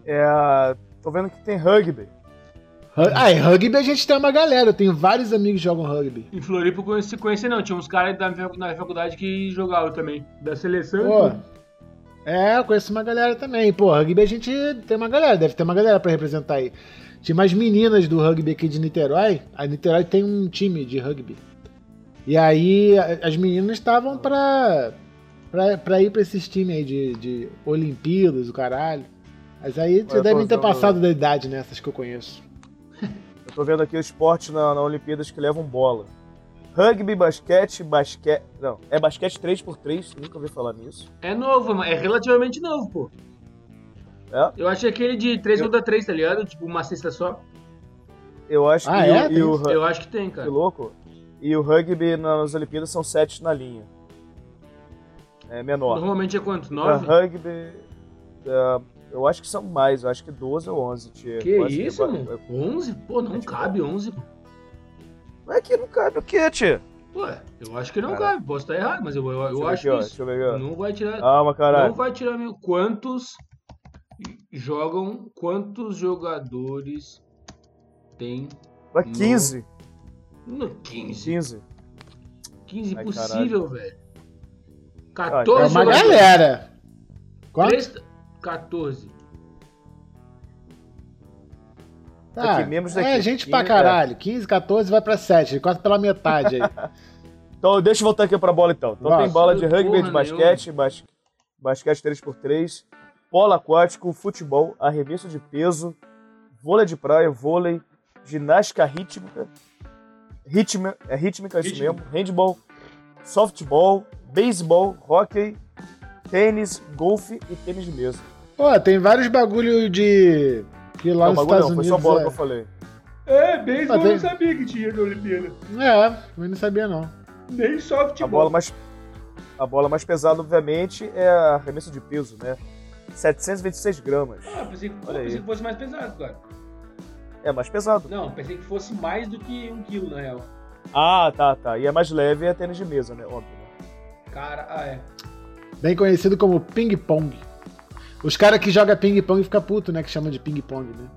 É, tô vendo que tem rugby. Ru- Ah, e rugby a gente tem uma galera. Eu tenho vários amigos que jogam rugby. Em Floripa eu conheci, não, tinha uns caras da, na faculdade que jogavam também. Da seleção. e Pô. É, eu conheço uma galera também. Pô, rugby a gente tem uma galera, deve ter uma galera pra representar aí. Tinha umas meninas do rugby aqui de Niterói. A Niterói tem um time de rugby. E aí as meninas estavam pra, pra, pra ir pra esses times aí de, de Olimpíadas, o caralho. Mas aí já Ué, devem ter passado da idade nessas que eu conheço. *laughs* Eu tô vendo aqui o esporte na, na Olimpíadas que levam bola. Rugby, basquete, basquete. Não, é basquete 3x3, nunca ouvi falar nisso. É novo, mas é relativamente novo, pô. É? Eu achei aquele de 3 Eu- contra 3, tá ligado? Tipo, uma cesta só. Eu acho Ah, que é? o, e o, Eu acho que tem, que cara. louco. E o rugby nas Olimpíadas são 7 na linha. É menor. Normalmente é quanto? Pra 9? rugby, é, eu acho que são mais, eu acho que 12 ou 11. Tia. Que Eu isso, é- mano? 11? Pô, não É tipo- cabe 11. pô. Mas aqui não cabe o quê, tia? Ué, eu acho que não Cara. cabe. Posso estar errado, mas eu, eu, eu acho aqui, ó, isso. Deixa eu ver aqui, ó. Não vai tirar. Calma, caralho. Não vai tirar meu. Quantos jogam. Quantos jogadores tem Vai 15. no 15? 15. 15 Ai, impossível, velho. É 14 uma jogadores. galera. Quanto? Três- 14. Tá, Aqui, membros é daqui. gente pra 15, caralho. 15, 14 vai pra 7. Quase pela metade aí. *laughs* Então, deixa eu voltar aqui pra bola então. Então Nossa. tem bola de rugby, Porra de basquete, bas... basquete 3x3, polo aquático, futebol, arremesso de peso, vôlei de praia, vôlei, ginástica rítmica, ritma, é rítmica isso Rítmica. mesmo, handball, softball, beisebol, hockey, tênis, golfe e tênis de mesa. Pô, tem vários bagulho de. Que lá não, nos Estados não, foi Unidos. só bola é... que eu falei. É, beisebol Ah, tem- eu não sabia que tinha na Olimpíada. É, eu não sabia não. Nem softball. A bola mais a bola mais pesada, obviamente, é a arremesso de peso, né? 726 gramas. Ah, pensei que, pensei que fosse mais pesado, cara. É mais pesado. Não, pensei que fosse mais do que um quilo, na real. Ah, tá, tá. E é mais leve é tênis de mesa, né? Óbvio. né? Cara, ah, é. Bem conhecido como ping-pong. Os caras que jogam ping-pong ficam puto, né? Que chamam de ping-pong, né?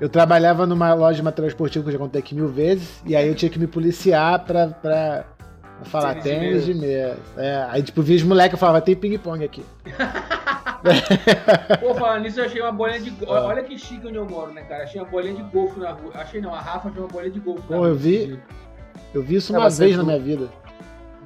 Eu trabalhava numa loja de material esportivo que eu já contei aqui mil vezes, e aí eu tinha que me policiar pra, pra, falar Tênis de mesa. É, aí tipo, vi os moleques e falava, tem ping-pong aqui. *laughs* Pô, falando nisso, eu achei uma bolinha de golfe. Ah. Olha que chique onde eu moro, né, cara? Achei uma bolinha de golfe na rua. Achei não, a Rafa achou uma bolinha de golfe. Pô, eu vi. Eu vi isso uma vez na minha vida.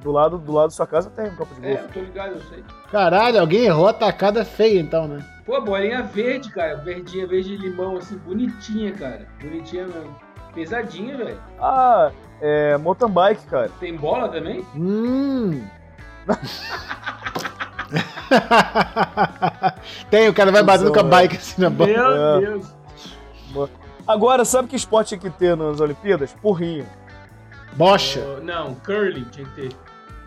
Do lado, do lado da sua casa tem um campo de É, golfe. eu tô ligado, eu sei. Caralho, alguém errou a tacada feia então, né? Pô, bolinha verde, cara. Verdinha, verde limão, assim, bonitinha, cara. Bonitinha mesmo. Pesadinha, velho. Ah, é mountain bike, cara. Tem bola também? Hum. Tem, o cara vai batendo com a bike assim na bola. Meu É. Deus. Agora, sabe que esporte tinha que ter nas Olimpíadas? Porrinho. Bocha. Oh, não, curling tinha que ter.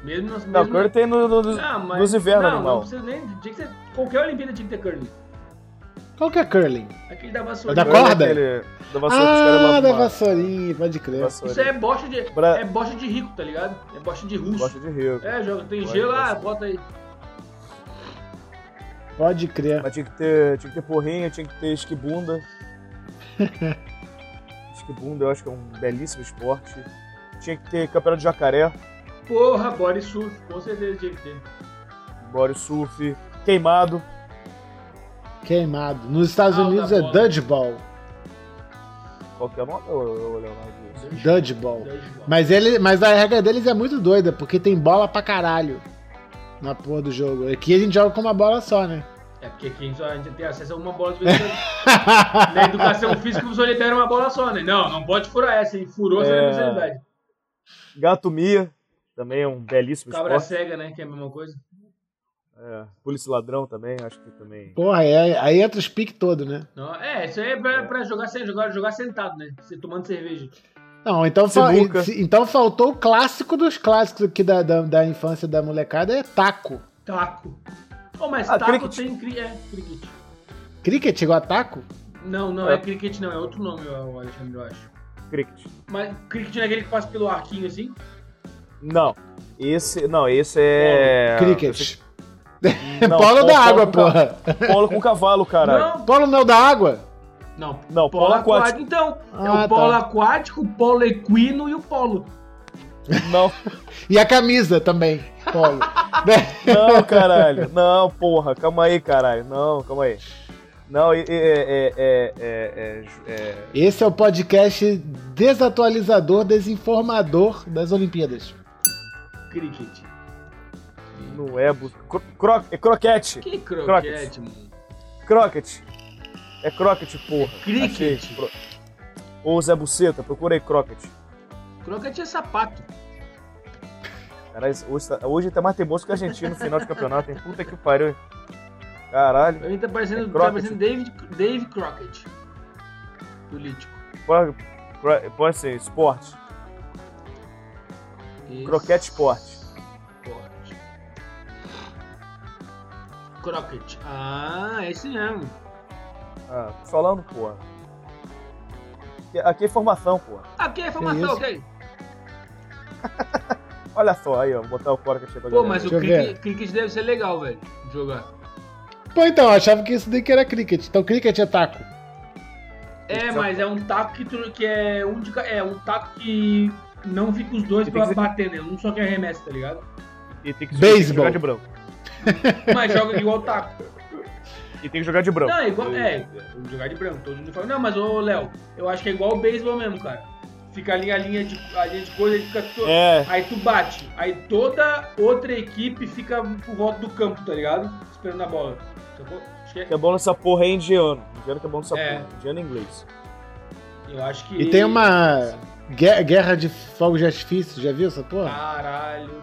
Mesmo nas Não, mesmo... tem no, no, nos- Não, mas... nos invernos, não, não animal. precisa nem... Tinha que ser... Qualquer Olimpíada tinha que ter curling. Qual que é curling? Aquele da vassoura. É da Agora corda? aquele Da caras Ah, lá da vassourinha, pode crer. Vassoura. Isso é bocha de... Bra- É bocha de rico, tá ligado? É bocha de russo. Gosta de rio. É, joga, tem gelo, de ah, bota aí. Pode crer. Mas tinha que ter, tinha que ter porrinha, tinha que ter esquibunda. *laughs* esquibunda eu acho que é um belíssimo esporte. Tinha que ter campeonato de jacaré, Porra, body surf, com certeza tinha que ter. body surf, queimado. Queimado. Nos Estados o Unidos é dodgeball. Qual que é o nome, Leonardo? Dodgeball. Mas, ele, mas a regra deles é muito doida, porque tem bola pra caralho na porra do jogo. Aqui a gente joga com uma bola só, né? É porque aqui só a gente tem acesso a uma bola de vez em quando. Na educação *laughs* física os liberam uma bola só, né? Não, não pode furar essa, hein? Furou, você É. é especialidade. Gato Mia, também é um belíssimo Cabra esporte. cega, né? Que é a mesma coisa. É, polícia ladrão também, acho que também. Porra, aí, aí entra os piques todo, né? Não, é, isso aí é pra, pra jogar, sem- jogar, jogar sentado, né? Você tomando cerveja. Não, então, então faltou o clássico dos clássicos aqui da, da, da infância da molecada, é taco. Taco. Oh, mas Ah, taco cricket. tem. cri- É, cricket. Cricket igual a taco? Não, não É. é cricket, não. É outro nome, o Alexandre, eu acho. Cricket. Mas cricket não é aquele que passa pelo arquinho assim? Não. Esse. Não, esse é. Cricket. *laughs* Não, Polo da água, com ca- porra. Polo com cavalo, caralho. Não, Polo não é o da água? Não, Não, polo aquático. Então, é Ah, o polo tá. aquático, o polo equino e o polo. Não, E a camisa também, polo. Né? *laughs* não, caralho. Não, porra, calma aí, caralho. Não, calma aí. Não, e- e- é, é, é, é, é, Esse é o podcast desatualizador, desinformador das Olimpíadas. Cricket. não é, bus- cro, é croquete. Que croquete, mano. Croquete. É croquete, porra. Cricket. Achei. Cro- Ô, Zé Buceta, procura aí croquete. Croquete é sapato. Caralho, hoje tá, hoje tá mais teimoso que a Argentina no final de campeonato, hein? Puta que pariu? Caralho. Pra mim tá parecendo, É tá parecendo David, Dave Crockett. Político. Pode, pode ser esporte. Croquete esporte. Esporte. Crockett. Ah, é esse mesmo. Ah, tô falando, porra. Aqui- é informação, porra. Aqui é isso? informação, ok? *laughs* Olha só, aí, ó. Vou botar o croquete aí pra Pô, galera. mas o Deixa eu cricket, cricket deve ser legal, velho. Jogar. Pô, então, eu achava que isso daqui era cricket. Então, cricket é taco. É, mas é um taco que, tu, que é um de, É um taco que não fica os dois pra ser- bater, né? Um só que arremessa, tá ligado? E tem que, Beisebol. tem que jogar de branco. *laughs* Mas joga igual taco. E tem que jogar de branco. Não, é igual. É, jogar de branco, todo mundo fala. Não, mas ô Léo, eu acho que é igual o beisebol mesmo, cara. Fica ali a linha de, a linha de coisa, fica to... É, Aí tu bate. Aí toda outra equipe fica por volta do campo, tá ligado? Esperando a bola. Acho que é- que é bom nessa porra é indiano. Indiano que é bom nessa É. porra. Indiano é inglês. Eu acho que. E tem uma gue- guerra de fogos de artifício. Já viu essa porra? Caralho.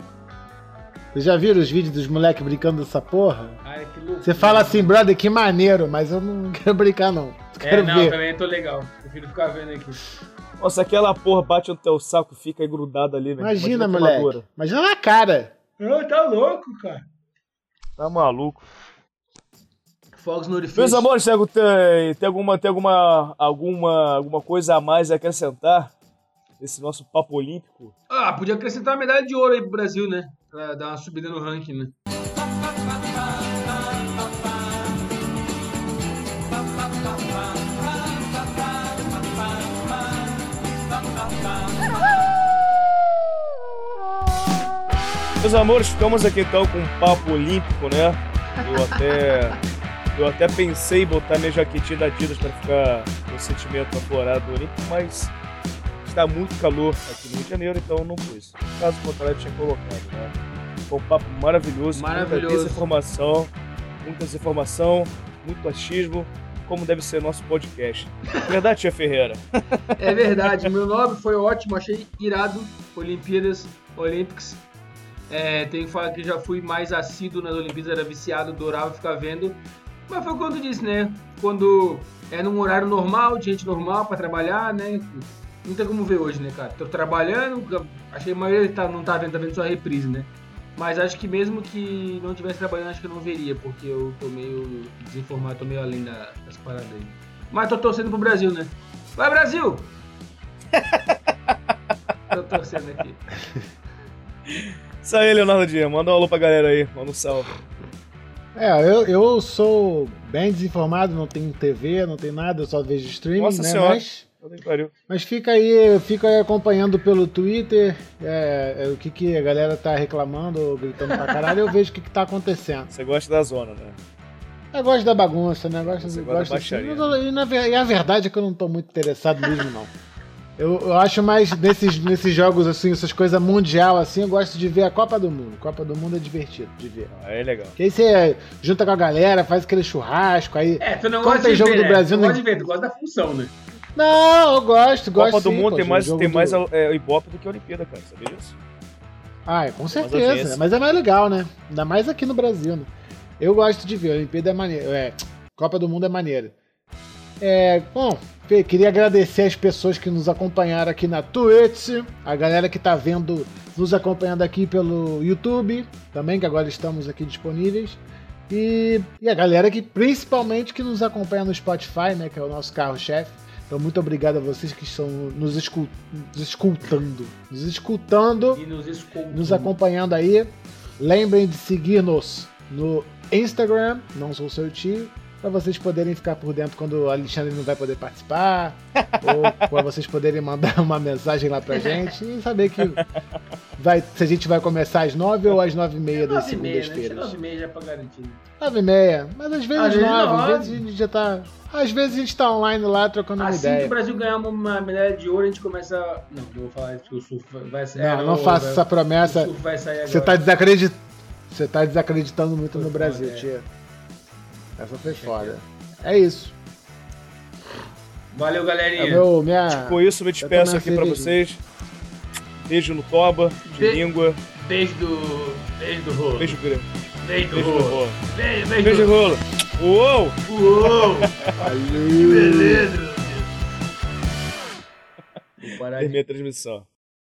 Vocês já viram os vídeos dos moleques brincando dessa porra? Ai, que louco. Você fala assim, brother, que maneiro, mas eu não *laughs* quero brincar, não. É, Quero não, ver. também tô legal. Prefiro ficar vendo aqui. Nossa, aquela porra bate no teu saco e fica aí grudado ali, né? Imagina, a moleque. queimadura. Imagina na cara. Ah, tá louco, cara. Tá maluco. Fogos no orifício. Meus amores, tem, tem, tem alguma, tem alguma, alguma, alguma coisa a mais a acrescentar nesse nosso papo olímpico? Ah, podia acrescentar uma medalha de ouro aí pro Brasil, né? Pra dar uma subida no ranking, né? Meus amores, ficamos aqui então com um papo olímpico, né? Eu até, eu até pensei em botar minha jaquetinha da Adidas para ficar com o sentimento aflorado do olímpico, mas está muito calor aqui no Rio de Janeiro, então não pus. Caso contrário, eu tinha colocado, né? Foi um papo maravilhoso, Maravilhoso. muita desinformação, muita desinformação, muito achismo, como deve ser nosso podcast. Verdade, Tia Ferreira? É verdade, meu nome foi ótimo, achei irado. Olimpíadas, Olympics. É, tenho que falar que já fui mais assíduo nas Olimpíadas, era viciado, adorava ficar vendo. Mas foi quando disse, né? Quando é num horário normal, de gente normal pra trabalhar, né? Não tem como ver hoje, né, cara? Tô trabalhando, achei que a maioria tá, não tá vendo, tá vendo só a reprise, né? Mas acho que mesmo que não estivesse trabalhando, acho que eu não veria, porque eu tô meio desinformado, tô meio além da- das paradas aí. Mas tô torcendo pro Brasil, né? Vai, Brasil! *laughs* tô torcendo aqui. Isso aí, Leonardo Dia. Manda um alô pra galera aí. Manda um salve. É, eu, eu sou bem desinformado, não tenho TV, não tenho nada, eu só vejo streaming, Nossa né? Senhora. Mas. Mas fica aí, fica aí acompanhando pelo Twitter é, é, o que, que a galera tá reclamando ou gritando pra caralho, eu vejo o que, que tá acontecendo. Você gosta da zona, né? Eu gosto da bagunça, né? Eu Gosto, Você gosta da gosto assim. baixaria, Mas eu- E, na e a verdade é que eu não tô muito interessado mesmo, não. Eu, eu acho mais nesses, nesses jogos assim, essas coisas mundial assim, eu gosto de ver a Copa do Mundo. Copa do Mundo é divertido de ver. Ah, é legal. Que aí você junta com a galera, faz aquele churrasco, aí. É, tu não gosta de jogo ver, do né? Brasil, Tu não- gosta de ver, tu gosta da função, né? Não, eu gosto, gosto. Copa do sim, Mundo pô, tem mais, tem do- mais é, Ibope do que a Olimpíada, cara. Sabia disso? Ah, é, com certeza. Mas é mais legal, né? Ainda mais aqui no Brasil, né? Eu gosto de ver, a Olimpíada é maneiro. É, Copa do Mundo é maneiro. É, bom, Fê, queria agradecer as pessoas que nos acompanharam aqui na Twitch, a galera que tá vendo, nos acompanhando aqui pelo YouTube, também, que agora estamos aqui disponíveis. E, e a galera que, principalmente, que nos acompanha no Spotify, né? Que é o nosso carro-chefe. Então, muito obrigado a vocês que estão nos, escu nos escutando. Nos escutando E nos escuta. nos acompanhando aí. Lembrem de seguir-nos no Instagram, não sou seu tio, Pra vocês poderem ficar por dentro quando o Alexandre não vai poder participar. *laughs* ou pra vocês poderem mandar uma mensagem lá pra gente e saber que vai, se a gente vai começar às nove ou às nove e meia das 9 e meia, né? segundas-feiras. 9 e meia já pra garantir. Nove e meia. Mas às vezes Às nove, às nove. vezes a gente já tá. Às vezes a gente tá online lá trocando uma Assim que ideia. o Brasil ganhar uma medalha de ouro, a gente começa. Não, não vou falar isso que o surf vai sair. Não, não faça essa O promessa. surf vai sair agora. Você tá, desacredit... Você tá desacreditando muito no Brasil, é. tia. Essa foi foda. É isso. Valeu, É galerinha. o meu, minha... Com isso, eu me despeço aqui cervejinha. vocês. Beijo no toba, de Be- língua. Beijo do. Beijo do rolo. Beijo grande. Beijo do Beijo rolo. Beijo, beijo, Beijo do rolo. Uou! Uou! Valeu. Beleza, meu Deus. Vou parar de Terminei a transmissão.